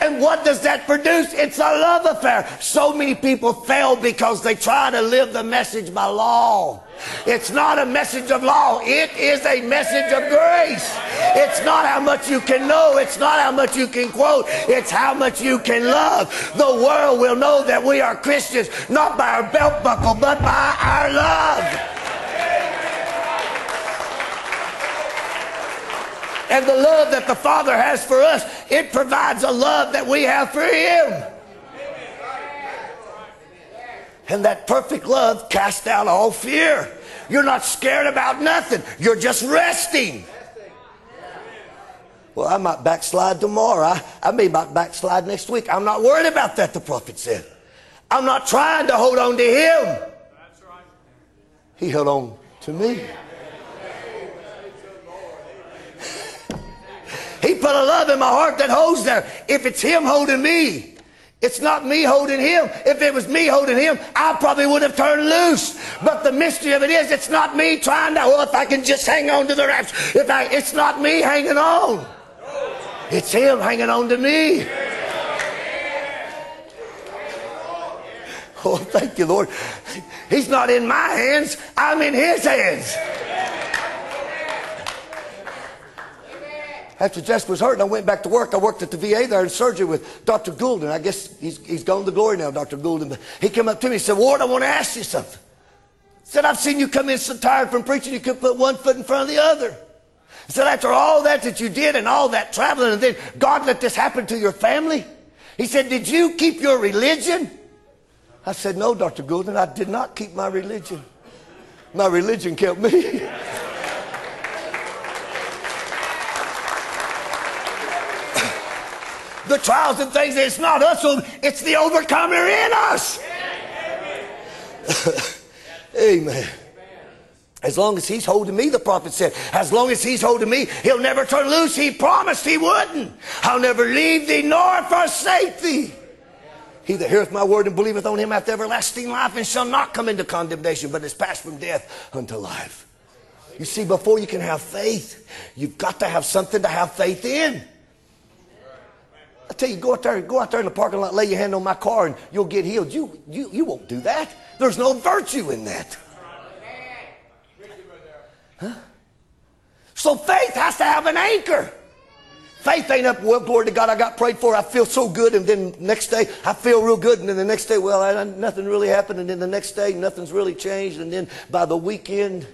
And what does that produce? It's a love affair. So many people fail because they try to live the message by law. It's not a message of law. It is a message of grace. It's not how much you can know. It's not how much you can quote. It's how much you can love. The world will know that we are Christians, not by our belt buckle, but by our love. And the love that the Father has for us, it provides a love that we have for Him. And that perfect love casts out all fear. You're not scared about nothing. You're just resting. Well, I might backslide tomorrow. I, I may not backslide next week. I'm not worried about that, the prophet said. I'm not trying to hold on to him. He held on to me. He put a love in my heart that holds there. If it's Him holding me, it's not me holding him. If it was me holding him, I probably would have turned loose. But the mystery of it is, it's not me trying to, well, if I can just hang on to the wraps. If I, it's not me hanging on. It's him hanging on to me. Oh, thank you, Lord. He's not in my hands. I'm in his hands. After Jess was hurt and I went back to work, I worked at the VA there in surgery with Dr. Goulden. I guess he's, he's gone to glory now, Dr. Goulden. But he came up to me and said, Ward, I want to ask you something. He said, I've seen you come in so tired from preaching, you couldn't put one foot in front of the other. He said, after all that that you did and all that traveling, and then God let this happen to your family, he said, did you keep your religion? I said, no, Dr. Goulden, I did not keep my religion. My religion kept me. *laughs* the trials and things. It's not us, it's the overcomer in us. *laughs* Amen. As long as he's holding me, the prophet said, as long as he's holding me, he'll never turn loose. He promised he wouldn't. I'll never leave thee nor forsake thee. He that heareth my word and believeth on him hath everlasting life and shall not come into condemnation, but is passed from death unto life. You see, before you can have faith, you've got to have something to have faith in. I tell you, go out there, go out there in the parking lot, lay your hand on my car, and you'll get healed. You, you, you won't do that. There's no virtue in that. Huh? So faith has to have an anchor. Faith ain't up, well, glory to God, I got prayed for, I feel so good, and then next day, I feel real good, and then the next day, well, I, nothing really happened, and then the next day, nothing's really changed, and then by the weekend,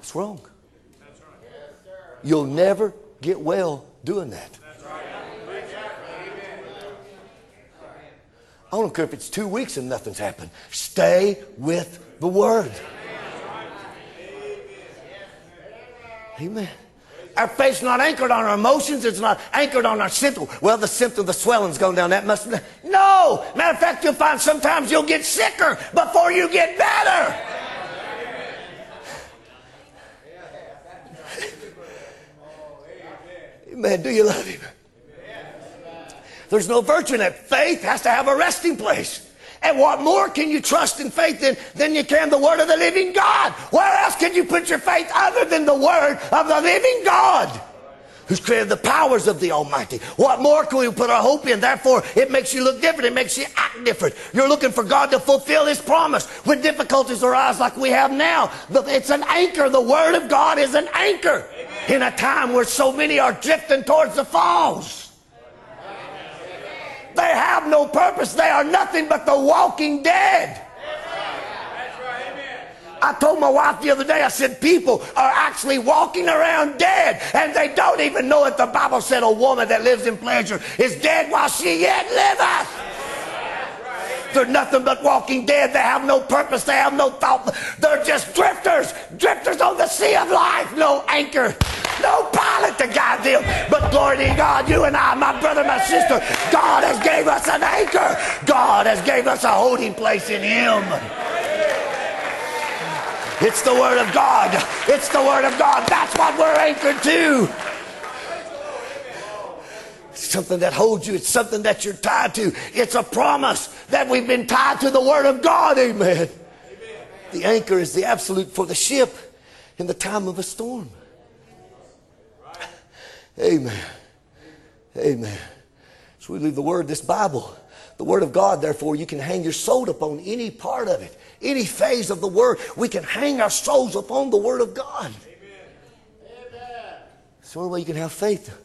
it's wrong. That's right. You'll never get well doing that. I don't care if it's two weeks and nothing's happened. Stay with the Word. Amen. Our faith's not anchored on our emotions. It's not anchored on our symptom. Well, the symptom, the swelling's going down. That must. No. Matter of fact, you'll find sometimes you'll get sicker before you get better. Man, do you love him? There's no virtue in that. Faith has to have a resting place. And what more can you trust in faith than, than you can the word of the living God? Where else can you put your faith other than the word of the living God? Who's created the powers of the Almighty. What more can we put our hope in? Therefore, it makes you look different. It makes you act different. You're looking for God to fulfill His promise. When difficulties arise like we have now, it's an anchor. The Word of God is an anchor in a time where so many are drifting towards the falls. They have no purpose. They are nothing but the walking dead. I told my wife the other day, I said, people are actually walking around dead and they don't even know it. The Bible said a woman that lives in pleasure is dead while she yet liveth. They're nothing but walking dead. They have no purpose. They have no thought. They're just drifters, drifters on the sea of life. No anchor, no pilot to guide them. But glory to God, you and I, my brother, my sister, God has gave us an anchor. God has gave us a holding place in Him. It's the Word of God. It's the Word of God. That's what we're anchored to something that holds you. It's something that you're tied to. It's a promise that we've been tied to the Word of God. Amen. Amen. The anchor is the absolute for the ship in the time of a storm. Amen. Amen. So we leave the Word, this Bible, the Word of God, therefore, you can hang your soul upon any part of it, any phase of the Word. We can hang our souls upon the Word of God. Amen. It's the only way you can have faith.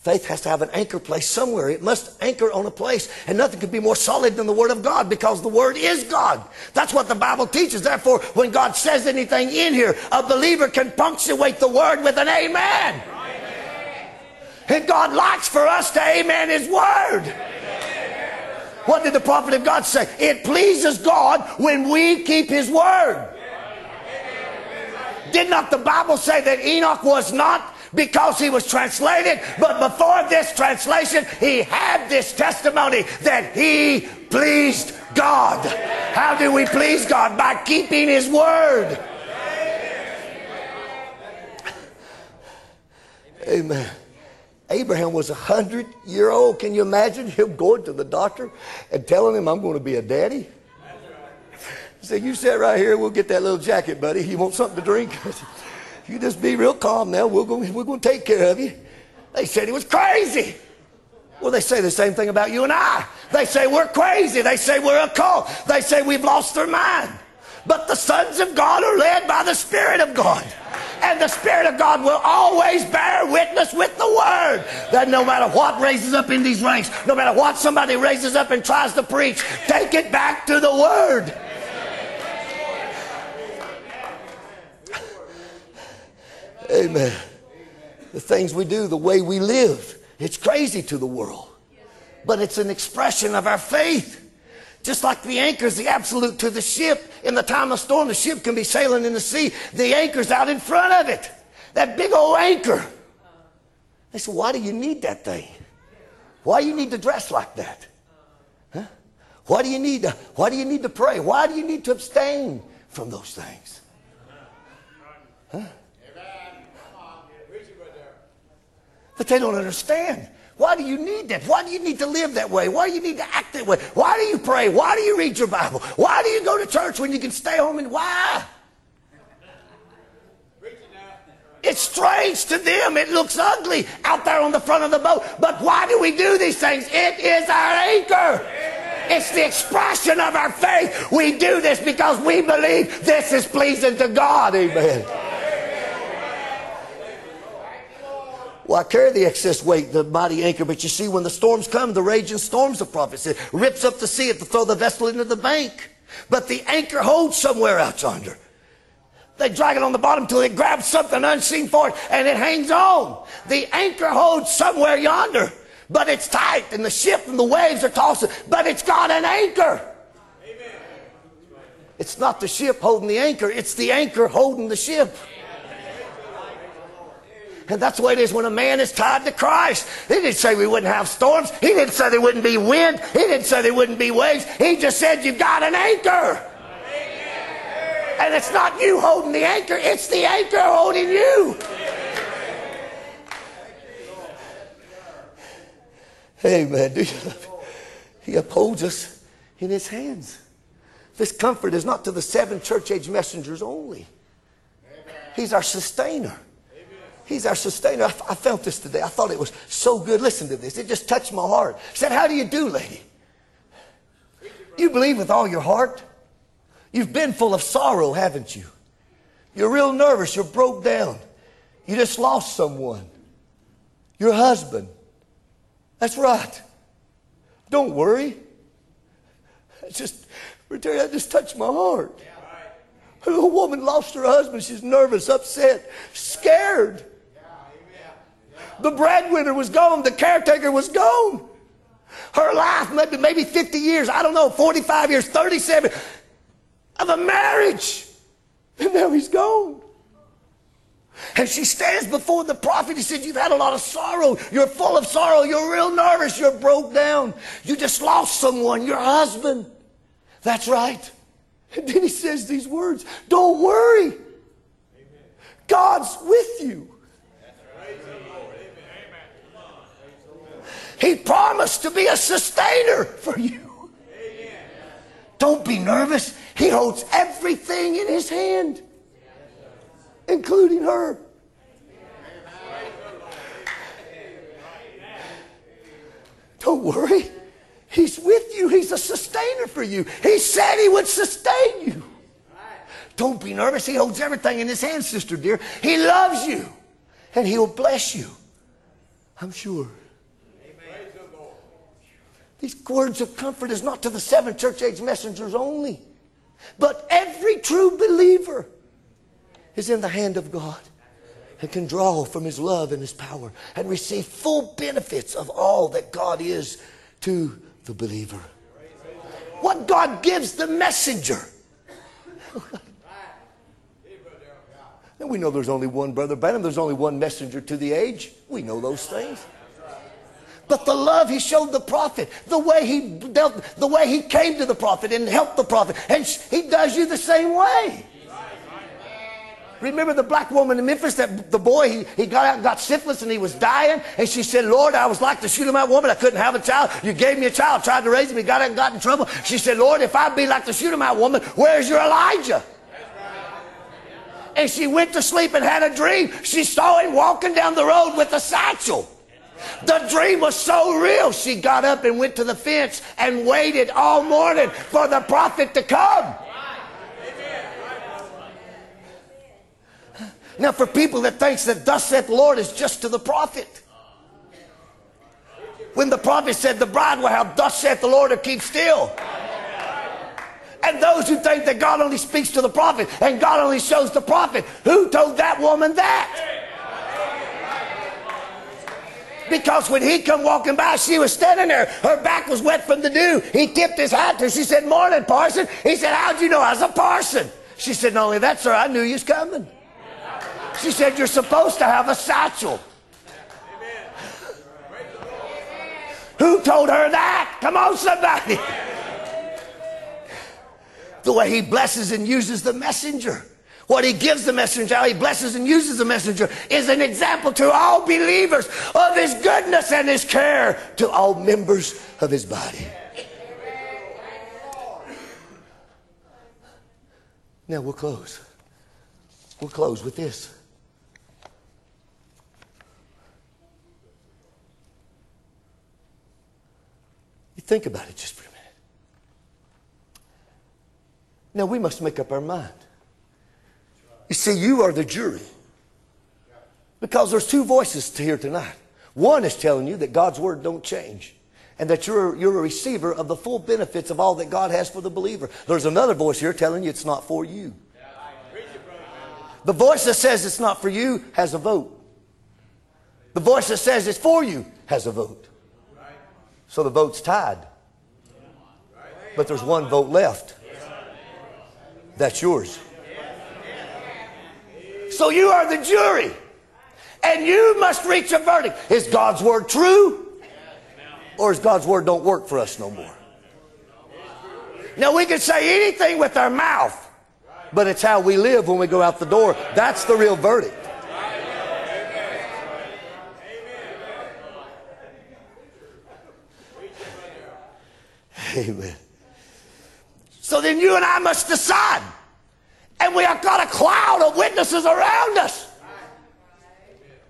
Faith has to have an anchor place somewhere. It must anchor on a place. And nothing could be more solid than the Word of God because the Word is God. That's what the Bible teaches. Therefore, when God says anything in here, a believer can punctuate the Word with an amen. amen. And God likes for us to amen His Word. Amen. What did the prophet of God say? It pleases God when we keep His Word. Did not the Bible say that Enoch was not because he was translated. But before this translation, he had this testimony that he pleased God. How do we please God? By keeping his word. Amen. Abraham was a hundred year old. Can you imagine him going to the doctor and telling him, I'm going to be a daddy? He said, You sit right here, we'll get that little jacket, buddy. You want something to drink? *laughs* You just be real calm now. We're going, we're going to take care of you. They said he was crazy. Well, they say the same thing about you and I. They say we're crazy. They say we're a cult. They say we've lost our mind. But the sons of God are led by the Spirit of God. And the Spirit of God will always bear witness with the Word. That no matter what raises up in these ranks, no matter what somebody raises up and tries to preach, take it back to the Word. Amen. The things we do, the way we live, it's crazy to the world. But it's an expression of our faith. Just like the anchor is the absolute to the ship. In the time of storm, the ship can be sailing in the sea. The anchor's out in front of it. That big old anchor. They said, why do you need that thing? Why do you need to dress like that? Huh? Why do you need to, why do you need to pray? Why do you need to abstain from those things? Huh? But they don't understand. Why do you need that? Why do you need to live that way? Why do you need to act that way? Why do you pray? Why do you read your Bible? Why do you go to church when you can stay home and why? It's strange to them. It looks ugly out there on the front of the boat. But why do we do these things? It is our anchor. It's the expression of our faith. We do this because we believe this is pleasing to God. Amen. Well, I carry the excess weight, the mighty anchor. But you see, when the storms come, the raging storms, the prophet said, rips up the sea to throw the vessel into the bank. But the anchor holds somewhere out yonder. They drag it on the bottom till it grabs something unseen for it and it hangs on. The anchor holds somewhere yonder, but it's tight and the ship and the waves are tossing, but it's got an anchor. Amen. It's not the ship holding the anchor, it's the anchor holding the ship. And that's the way it is when a man is tied to Christ. He didn't say we wouldn't have storms. He didn't say there wouldn't be wind. He didn't say there wouldn't be waves. He just said you've got an anchor. And it's not you holding the anchor, it's the anchor holding you. Amen. Do you love? He upholds us in his hands. This comfort is not to the seven church age messengers only. He's our sustainer. He's our sustainer. I, I felt this today. I thought it was so good. Listen to this. It just touched my heart. I said, How do you do, lady? You believe with all your heart. You've been full of sorrow, haven't you? You're real nervous. You're broke down. You just lost someone. Your husband. That's right. Don't worry. It's just, that just touched my heart. A woman lost her husband. She's nervous, upset, scared. The breadwinner was gone. The caretaker was gone. Her life, maybe, maybe 50 years, I don't know, 45 years, 37 of a marriage. And now he's gone. And she stands before the prophet. He said, You've had a lot of sorrow. You're full of sorrow. You're real nervous. You're broke down. You just lost someone, your husband. That's right. And then he says these words Don't worry. God's with you. He promised to be a sustainer for you. Don't be nervous. He holds everything in his hand, including her. Don't worry. He's with you. He's a sustainer for you. He said he would sustain you. Don't be nervous. He holds everything in his hand, sister dear. He loves you and he'll bless you. I'm sure. These words of comfort is not to the seven church age messengers only, but every true believer is in the hand of God and can draw from his love and his power and receive full benefits of all that God is to the believer. What God gives the messenger. *laughs* and we know there's only one brother Branham, there's only one messenger to the age. We know those things. But the love he showed the prophet, the way he dealt, the way he came to the prophet and helped the prophet, and he does you the same way. Remember the black woman in Memphis that the boy, he, he got out and got syphilis and he was dying. And she said, Lord, I was like the Shunammite woman. I couldn't have a child. You gave me a child, tried to raise him. He got out and got in trouble. She said, Lord, if I be like the Shunammite woman, where's your Elijah? And she went to sleep and had a dream. She saw him walking down the road with a satchel. The dream was so real, she got up and went to the fence and waited all morning for the prophet to come. Now, for people that thinks that thus saith the Lord is just to the prophet. When the prophet said the bride will have thus saith the Lord to keep still. And those who think that God only speaks to the prophet and God only shows the prophet, who told that woman that? Because when he come walking by, she was standing there. Her back was wet from the dew. He tipped his hat to her. She said, Morning, parson. He said, How'd you know I was a parson? She said, Not only that, sir, I knew you was coming. She said, You're supposed to have a satchel. Who told her that? Come on, somebody. The way he blesses and uses the messenger. What he gives the messenger, how he blesses and uses the messenger, is an example to all believers of his goodness and his care to all members of his body. Now we'll close. We'll close with this. You think about it just for a minute. Now we must make up our mind. You see, you are the jury. Because there's two voices to hear tonight. One is telling you that God's word don't change and that you're, you're a receiver of the full benefits of all that God has for the believer. There's another voice here telling you it's not for you. The voice that says it's not for you has a vote. The voice that says it's for you has a vote. So the vote's tied. But there's one vote left. That's yours. So you are the jury. And you must reach a verdict. Is God's word true? Or is God's word don't work for us no more? Now we can say anything with our mouth, but it's how we live when we go out the door. That's the real verdict. Amen. So then you and I must decide. And we have got a cloud of witnesses around us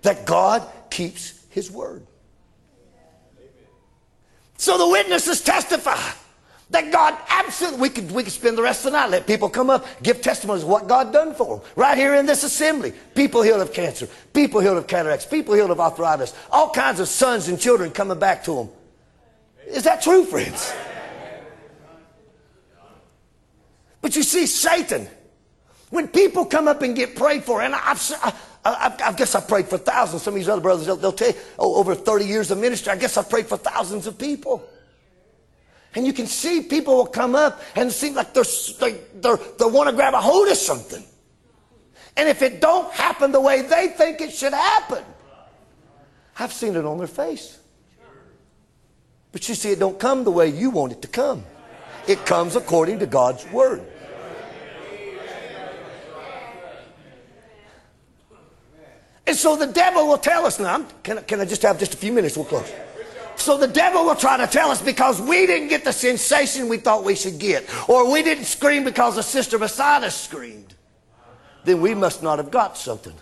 that God keeps his word. So the witnesses testify that God absolutely, we could, we could spend the rest of the night, let people come up, give testimonies of what God done for them. Right here in this assembly. People healed of cancer, people healed of cataracts, people healed of arthritis, all kinds of sons and children coming back to them. Is that true, friends? But you see, Satan, When people come up and get prayed for, and I've, I, I, I guess I've prayed for thousands. Some of these other brothers, they'll, they'll tell you, oh, over 30 years of ministry, I guess I've prayed for thousands of people. And you can see people will come up and it seems like they're, they, they're, they want to grab a hold of something. And if it don't happen the way they think it should happen, I've seen it on their face. But you see, it don't come the way you want it to come. It comes according to God's word. And so the devil will tell us now, can, I, can I just have just a few minutes? We'll close. So the devil will try to tell us because we didn't get the sensation we thought we should get, or we didn't scream because the sister beside us screamed, then we must not have got something.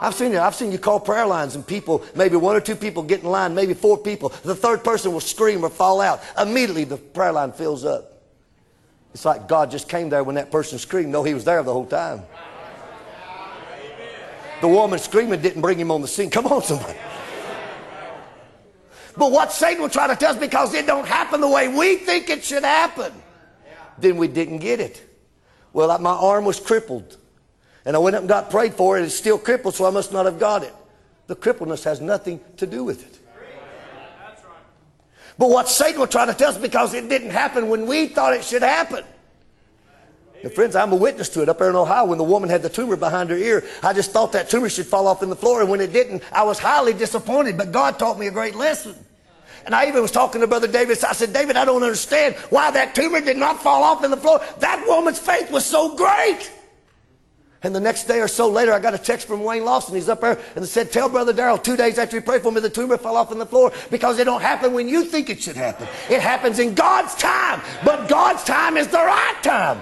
I've seen it. I've seen you call prayer lines and people, maybe one or two people get in line, maybe four people. The third person will scream or fall out. Immediately the prayer line fills up. It's like God just came there when that person screamed. No, he was there the whole time. The woman screaming didn't bring him on the scene. Come on, somebody. But what Satan will try to tell us because it don't happen the way we think it should happen, then we didn't get it. Well, my arm was crippled. And I went up and got prayed for it. It's still crippled, so I must not have got it. The crippledness has nothing to do with it. But what Satan will try to tell us because it didn't happen when we thought it should happen. And friends, I'm a witness to it up there in Ohio when the woman had the tumor behind her ear. I just thought that tumor should fall off in the floor, and when it didn't, I was highly disappointed. But God taught me a great lesson. And I even was talking to Brother David. I said, David, I don't understand why that tumor did not fall off in the floor. That woman's faith was so great. And the next day or so later, I got a text from Wayne Lawson. He's up there and said, Tell Brother Darrell, two days after he prayed for me, the tumor fell off on the floor because it don't happen when you think it should happen. It happens in God's time. But God's time is the right time.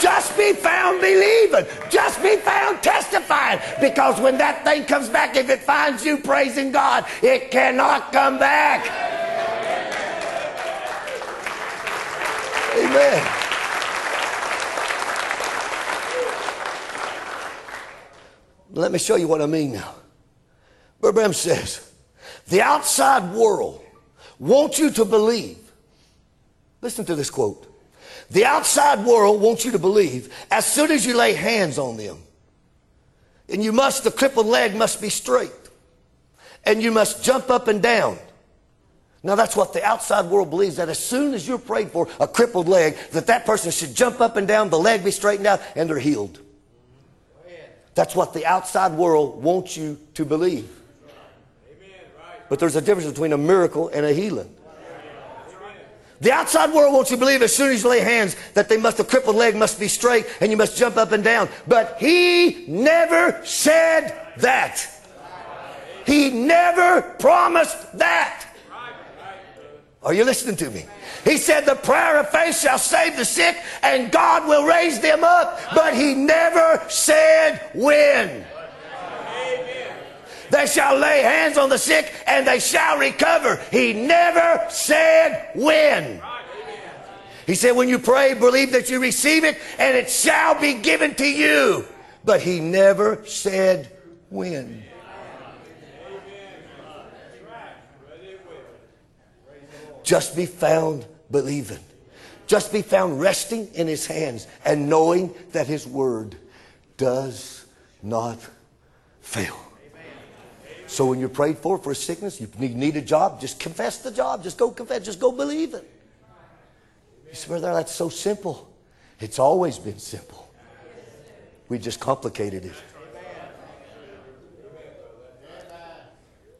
Just be found believing. Just be found testifying. Because when that thing comes back, if it finds you praising God, it cannot come back. Amen. Let me show you what I mean now. Brother says, the outside world wants you to believe. Listen to this quote. The outside world wants you to believe as soon as you lay hands on them. And you must, the crippled leg must be straight. And you must jump up and down. Now that's what the outside world believes that as soon as you're prayed for a crippled leg, that that person should jump up and down, the leg be straightened out, and they're healed. That's what the outside world wants you to believe. But there's a difference between a miracle and a healing. The outside world wants you to believe as soon as you lay hands that they must, the crippled leg must be straight and you must jump up and down. But he never said that. He never promised that. Are you listening to me? He said, The prayer of faith shall save the sick, and God will raise them up. But he never said when. They shall lay hands on the sick and they shall recover. He never said when. He said, when you pray, believe that you receive it and it shall be given to you. But he never said when. Just be found believing. Just be found resting in his hands and knowing that his word does not fail. So when you're prayed for for a sickness, you need a job, just confess the job. Just go confess. Just go believe it. You say, brother, that's so simple. It's always been simple. We just complicated it.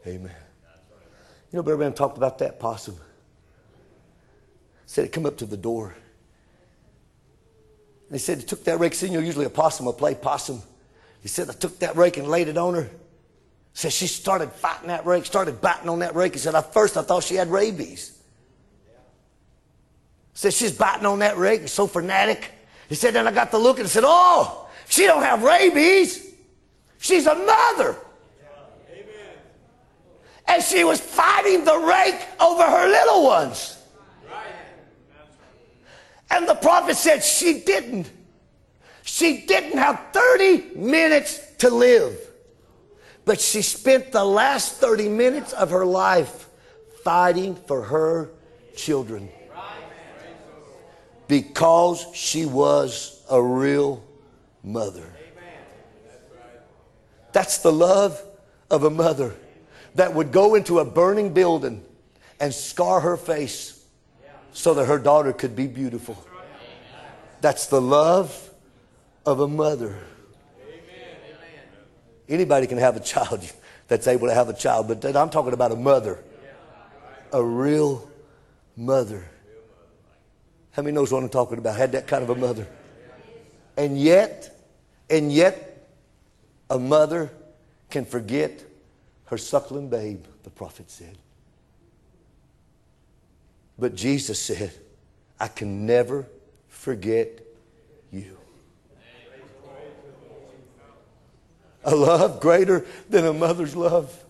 Amen. You know, Brother Branham talked about that possum. Said, come up to the door. And he said, he took that rake. See, you know, usually a possum will play possum. He said, I took that rake and laid it on her. Said she started fighting that rake, started biting on that rake. He said, at first I thought she had rabies. Said she's biting on that rake, so fanatic. He said, then I got to look and said, oh, she don't have rabies. She's a mother. Amen. And she was fighting the rake over her little ones. And the prophet said she didn't. She didn't have 30 minutes to live. But she spent the last 30 minutes of her life fighting for her children. Because she was a real mother. That's the love of a mother that would go into a burning building and scar her face so that her daughter could be beautiful. That's the love of a mother. Anybody can have a child *laughs* that's able to have a child, but I'm talking about a mother. A real mother. How many knows what I'm talking about? Had that kind of a mother. And yet, and yet, a mother can forget her suckling babe, the prophet said. But Jesus said, I can never forget you. A love greater than a mother's love.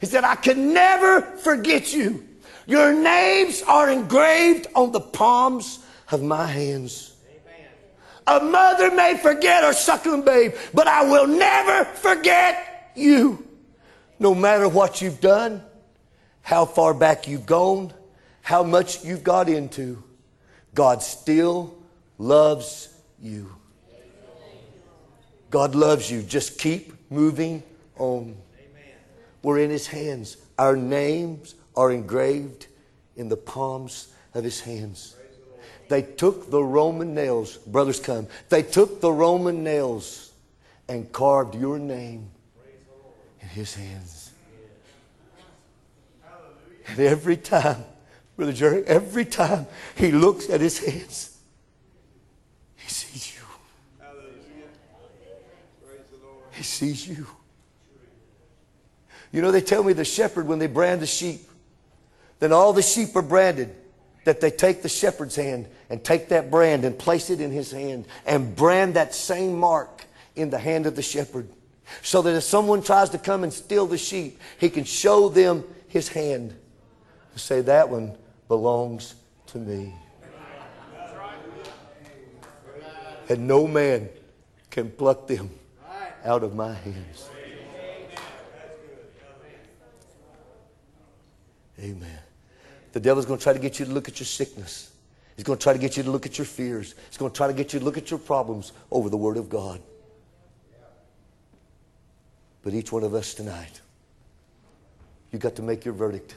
He said, I can never forget you. Your names are engraved on the palms of my hands. A mother may forget her suckling babe, but I will never forget you. No matter what you've done, how far back you've gone, how much you've got into, God still loves you. God loves you. Just keep moving on. We're in His hands. Our names are engraved in the palms of His hands. They took the Roman nails, brothers come, they took the Roman nails and carved your name in His hands. And every time, Brother Jerry, every time he looks at his hands, he sees you. Hallelujah. Praise the Lord. He sees you. You know, they tell me the shepherd, when they brand the sheep, then all the sheep are branded. That they take the shepherd's hand and take that brand and place it in his hand and brand that same mark in the hand of the shepherd. So that if someone tries to come and steal the sheep, he can show them his hand say, That one belongs to me. And no man can pluck them out of my hands. Amen. The devil's going to try to get you to look at your sickness. He's going to try to get you to look at your fears. He's going to try to get you to look at your problems over the Word of God. But each one of us tonight, you got to make your verdict.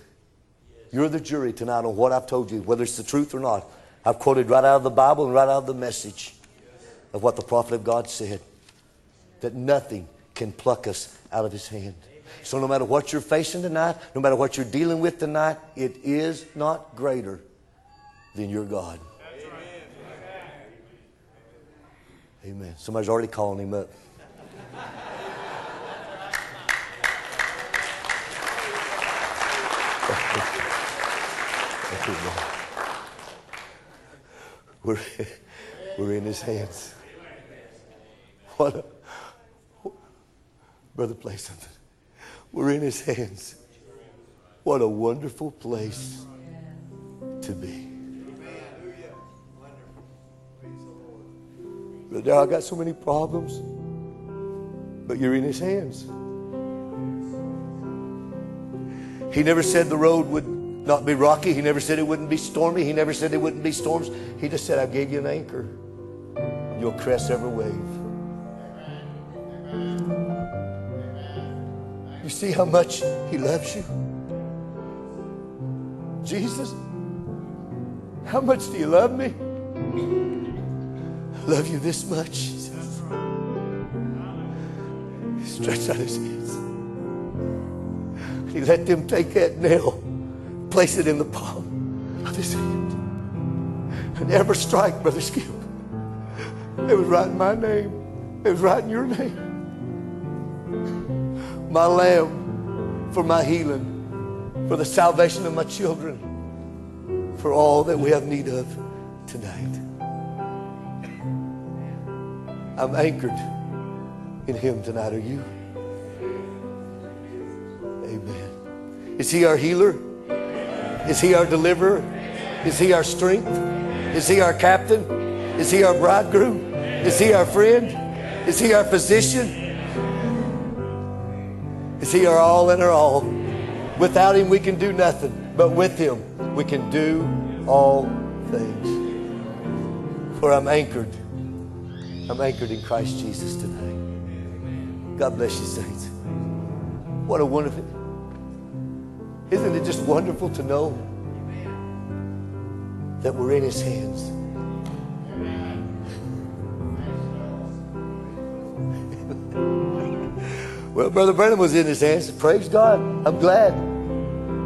You're the jury tonight on what I've told you, whether it's the truth or not. I've quoted right out of the Bible and right out of the message of what the prophet of God said that nothing can pluck us out of his hand. So, no matter what you're facing tonight, no matter what you're dealing with tonight, it is not greater than your God. Amen. Somebody's already calling him up. We're, we're in his hands. What a, brother, play something. We're in his hands. What a wonderful place to be. Brother, I got so many problems, but you're in his hands. He never said the road would not be rocky. He never said it wouldn't be stormy. He never said it wouldn't be storms. He just said, I gave you an anchor. You'll crest every wave. You see how much He loves you? Jesus, how much do you love me? I love you this much. He. He stretched out his hands. He let them take that nail, place it in the palm of his hand. And every strike, Brother Skip, it was writing my name. It was writing your name my lamb, for my healing, for the salvation of my children, for all that we have need of tonight. I'm anchored in Him tonight. Are you? Amen. Is He our healer? Is He our deliverer? Is He our strength? Is He our captain? Is He our bridegroom? Is He our friend? Is He our physician? Is He our all and our all? Without Him, we can do nothing, but with Him, we can do all things. For I'm anchored I'm anchored in Christ Jesus today. God bless you, saints. What a wonderful. Isn't it just wonderful to know that we're in His hands? well, Brother Branham was in His hands. Praise God. I'm glad.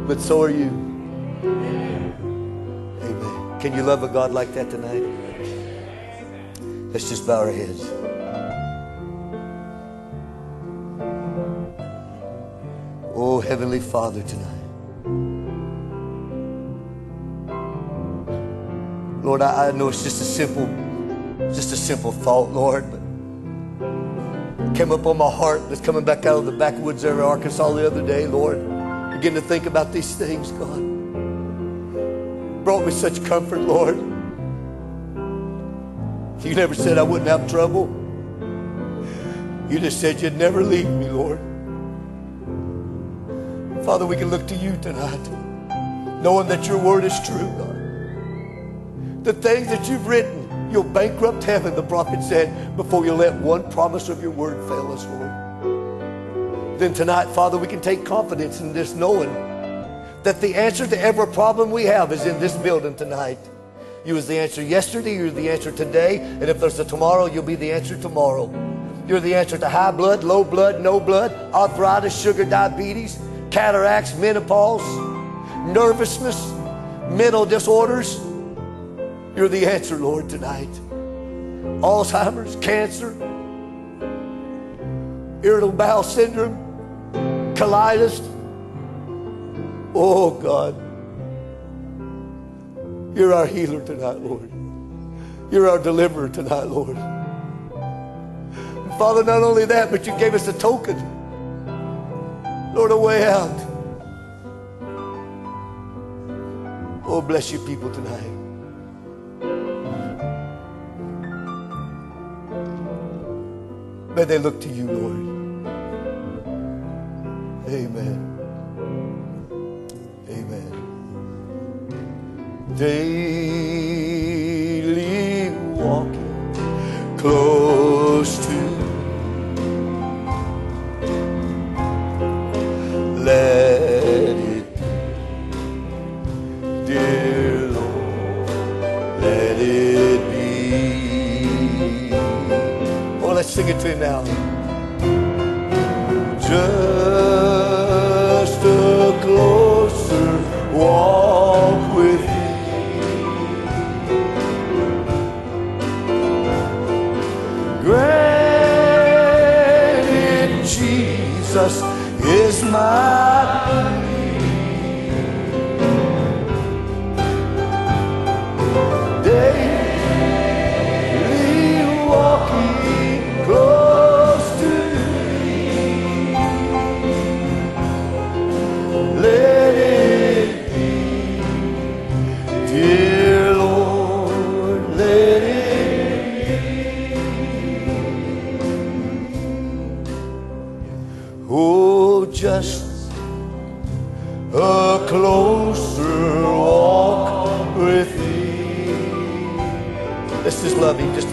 But so are you. Amen. Can you love a God like that tonight? Let's just bow our heads. Oh, Heavenly Father, tonight. Lord, I, I know it's just a simple, just a simple thought, Lord, but came up on my heart that's coming back out of the backwoods in Arkansas the other day, Lord. Begin to think about these things, God. Brought me such comfort, Lord. You never said I wouldn't have trouble. You just said you'd never leave me, Lord. Father, we can look to you tonight, knowing that your word is true, God. The things that you've written, you'll bankrupt heaven, the prophet said, before you let one promise of your word fail us, Lord. Then tonight, Father, we can take confidence in this knowing that the answer to every problem we have is in this building tonight. You was the answer yesterday, you're the answer today, and if there's a tomorrow, you'll be the answer tomorrow. You're the answer to high blood, low blood, no blood, arthritis, sugar, diabetes, cataracts, menopause, nervousness, mental disorders. You're the answer, Lord, tonight. Alzheimer's, cancer, irritable bowel syndrome, colitis. Oh, God. You're our healer tonight, Lord. You're our deliverer tonight, Lord. Father, not only that, but you gave us a token. Lord, a way out. Oh, bless you people tonight. May they look to you, Lord. Amen. Amen. Daily walking close it to him now. Just a closer walk with thee. Granted, Jesus is my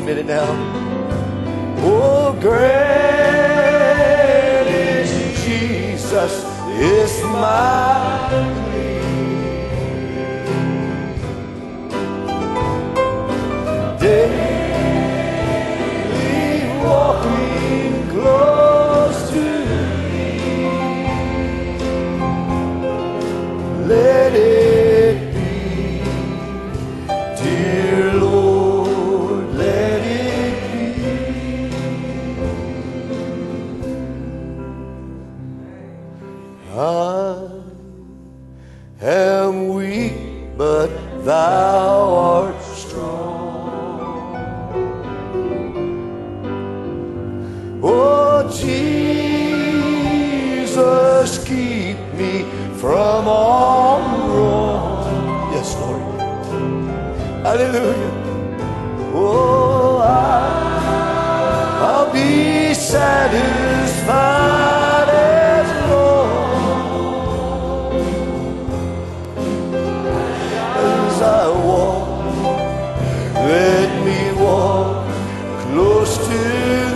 minute now. Oh, great is Jesus, is my Hallelujah. Oh, I, will be satisfied as long as I walk. Let me walk close to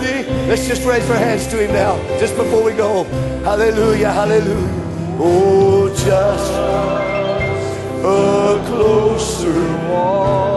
Thee. Let's just raise our hands to Him now, just before we go home. Hallelujah, hallelujah. Oh, just a closer walk.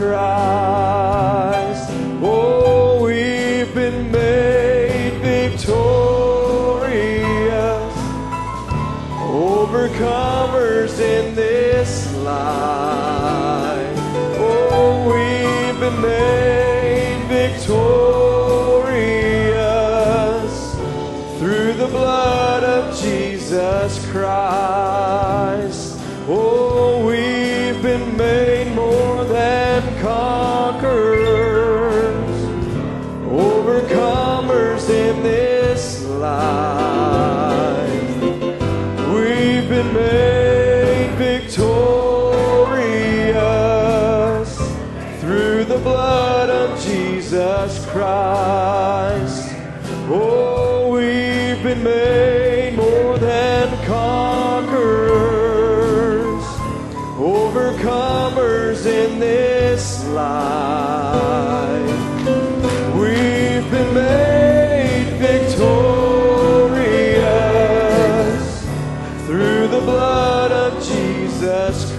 try.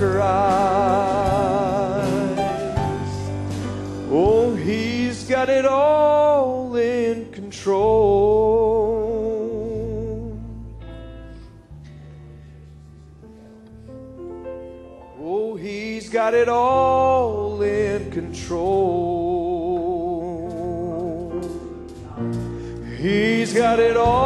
Christ. Oh, he's got it all in control. Oh, he's got it all in control. He's got it all.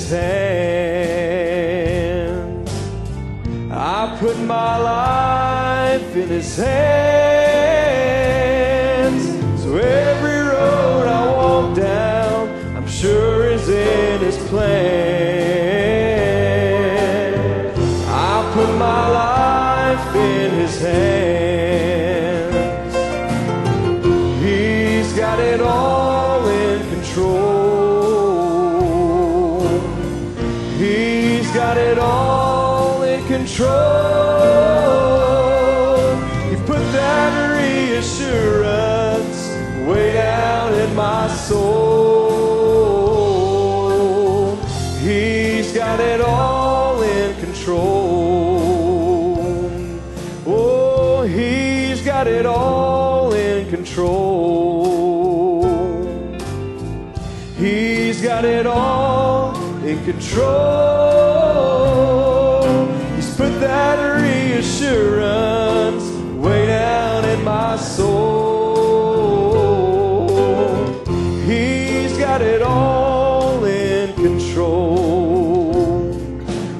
his hands. I put my life in his hands. Control. Put that reassurance way down in my soul. He's got it all in control. Oh, he's got it all in control. He's got it all in control. Reassurance way down in my soul. He's got it all in control.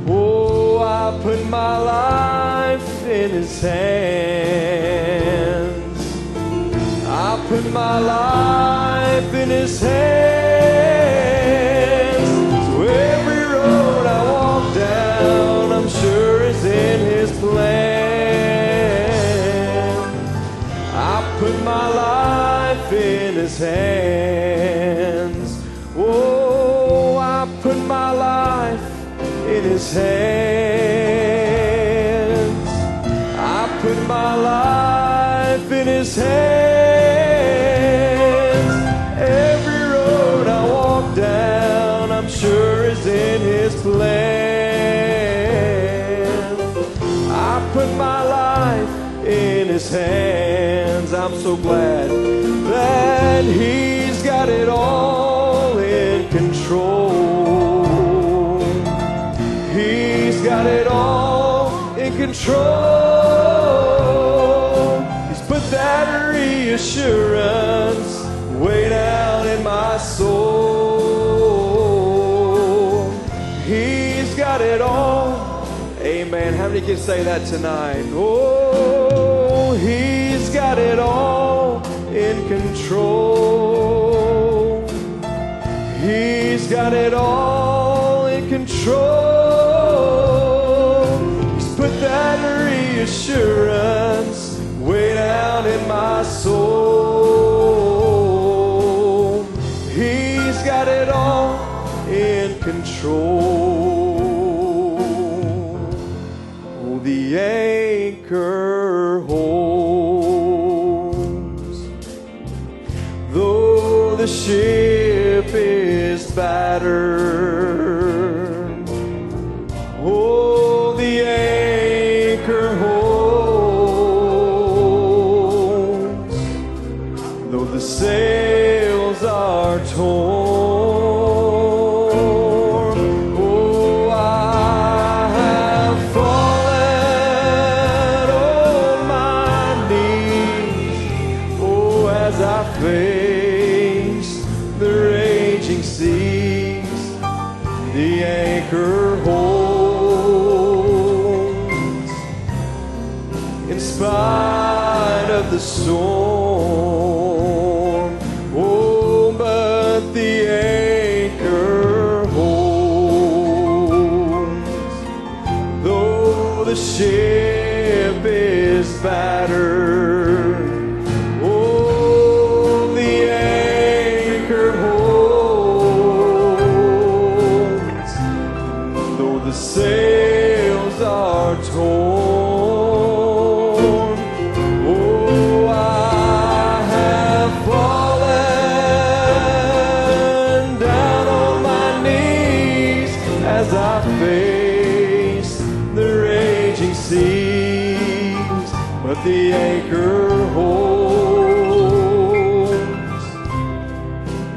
Oh, I put my life in His hands. I put my life in His hands. Hands. Oh, I put my life in His hands. I put my life in His hands. Every road I walk down, I'm sure is in His plan. I put my life in His hands. I'm so glad that He's got it all in control. He's got it all in control. He's put that reassurance way down in my soul. He's got it all. Amen. How many can say that tonight? Oh, got it all in control. He's put that reassurance way down in my soul. He's got it all in control. Oh, the anchor battered. Is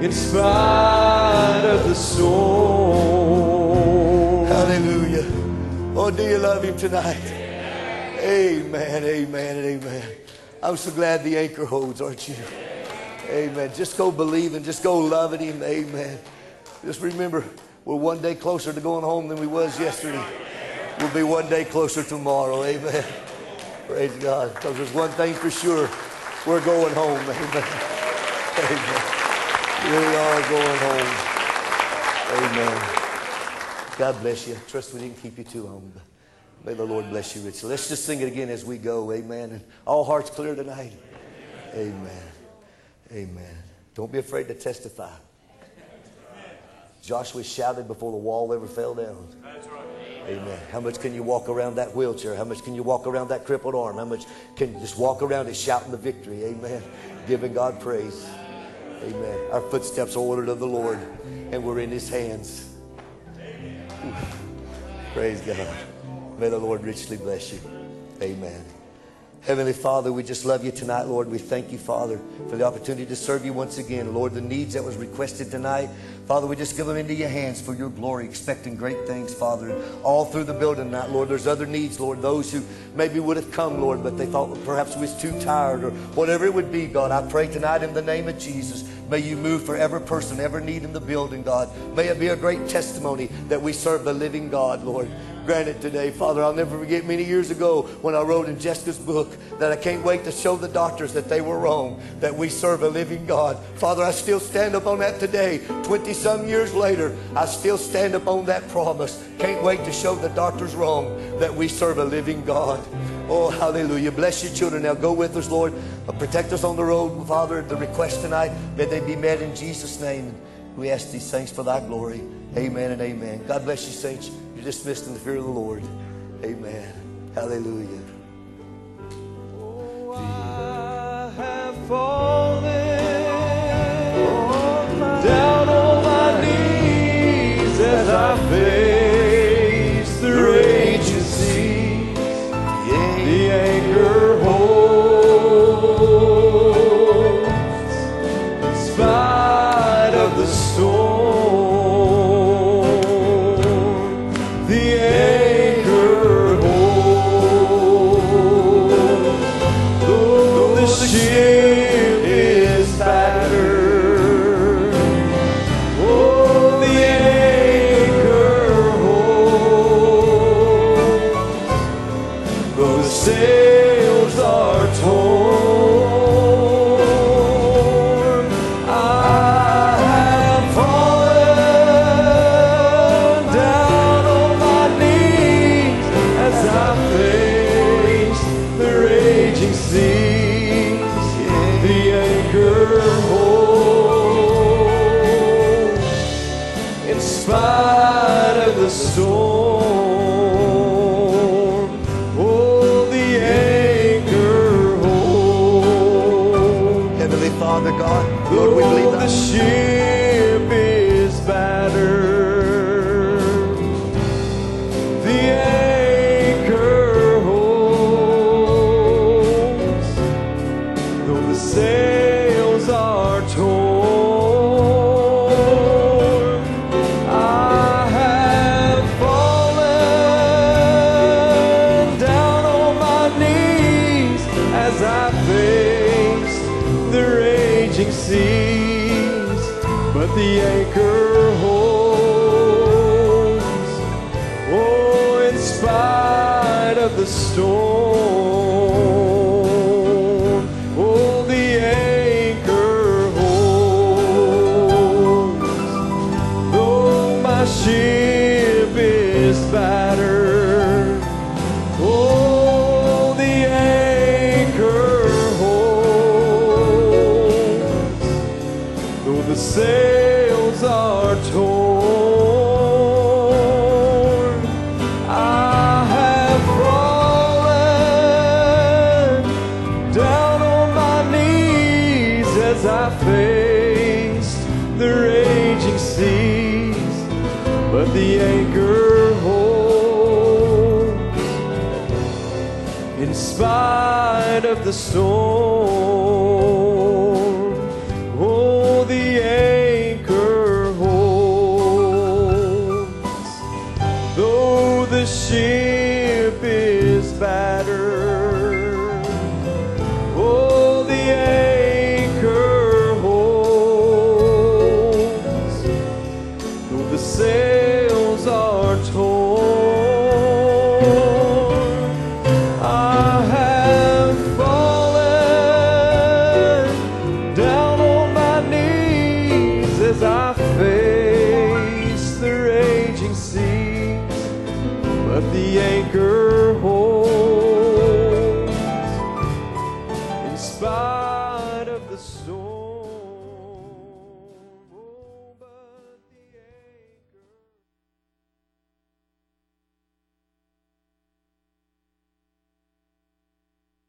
in spite of the storm. Hallelujah. Oh, do you love him tonight? Amen, amen, and amen. I'm so glad the anchor holds, aren't you? Amen. Just go believing, just go loving him. Amen. Just remember, we're one day closer to going home than we was yesterday. We'll be one day closer tomorrow. Amen. Praise God. Because there's one thing for sure. We're going home. Amen. Amen. We are going home. Amen. God bless you. Trust we didn't keep you too long. May the Lord bless you richly. Let's just sing it again as we go. Amen. And all hearts clear tonight. Amen. Amen. Don't be afraid to testify. Joshua shouted before the wall ever fell down. Amen. How much can you walk around that wheelchair? How much can you walk around that crippled arm? How much can you just walk around it shouting the victory? Amen. Giving God praise. Amen. Our footsteps are ordered of the Lord, and we're in His hands. Praise God. May the Lord richly bless you. Amen. Heavenly Father, we just love you tonight, Lord. We thank you, Father, for the opportunity to serve you once again. Lord, the needs that was requested tonight, Father, we just give them into your hands for your glory, expecting great things, Father. All through the building tonight, Lord, there's other needs, Lord. Those who maybe would have come, Lord, but they thought perhaps we was too tired or whatever it would be, God. I pray tonight in the name of Jesus. May you move for every person, every need in the building, God. May it be a great testimony that we serve the living God, Lord granted today. Father, I'll never forget many years ago when I wrote in Jessica's book that I can't wait to show the doctors that they were wrong, that we serve a living God. Father, I still stand up on that today. 20 some years later, I still stand up on that promise. Can't wait to show the doctors wrong that we serve a living God. Oh, hallelujah. Bless your children. Now go with us, Lord. Uh, protect us on the road, Father. The request tonight, may they be met in Jesus' name. We ask these things for thy glory. Amen and amen. God bless you, saints. You're dismissed in the fear of the Lord. Amen. Hallelujah. Oh, down on my knees as I face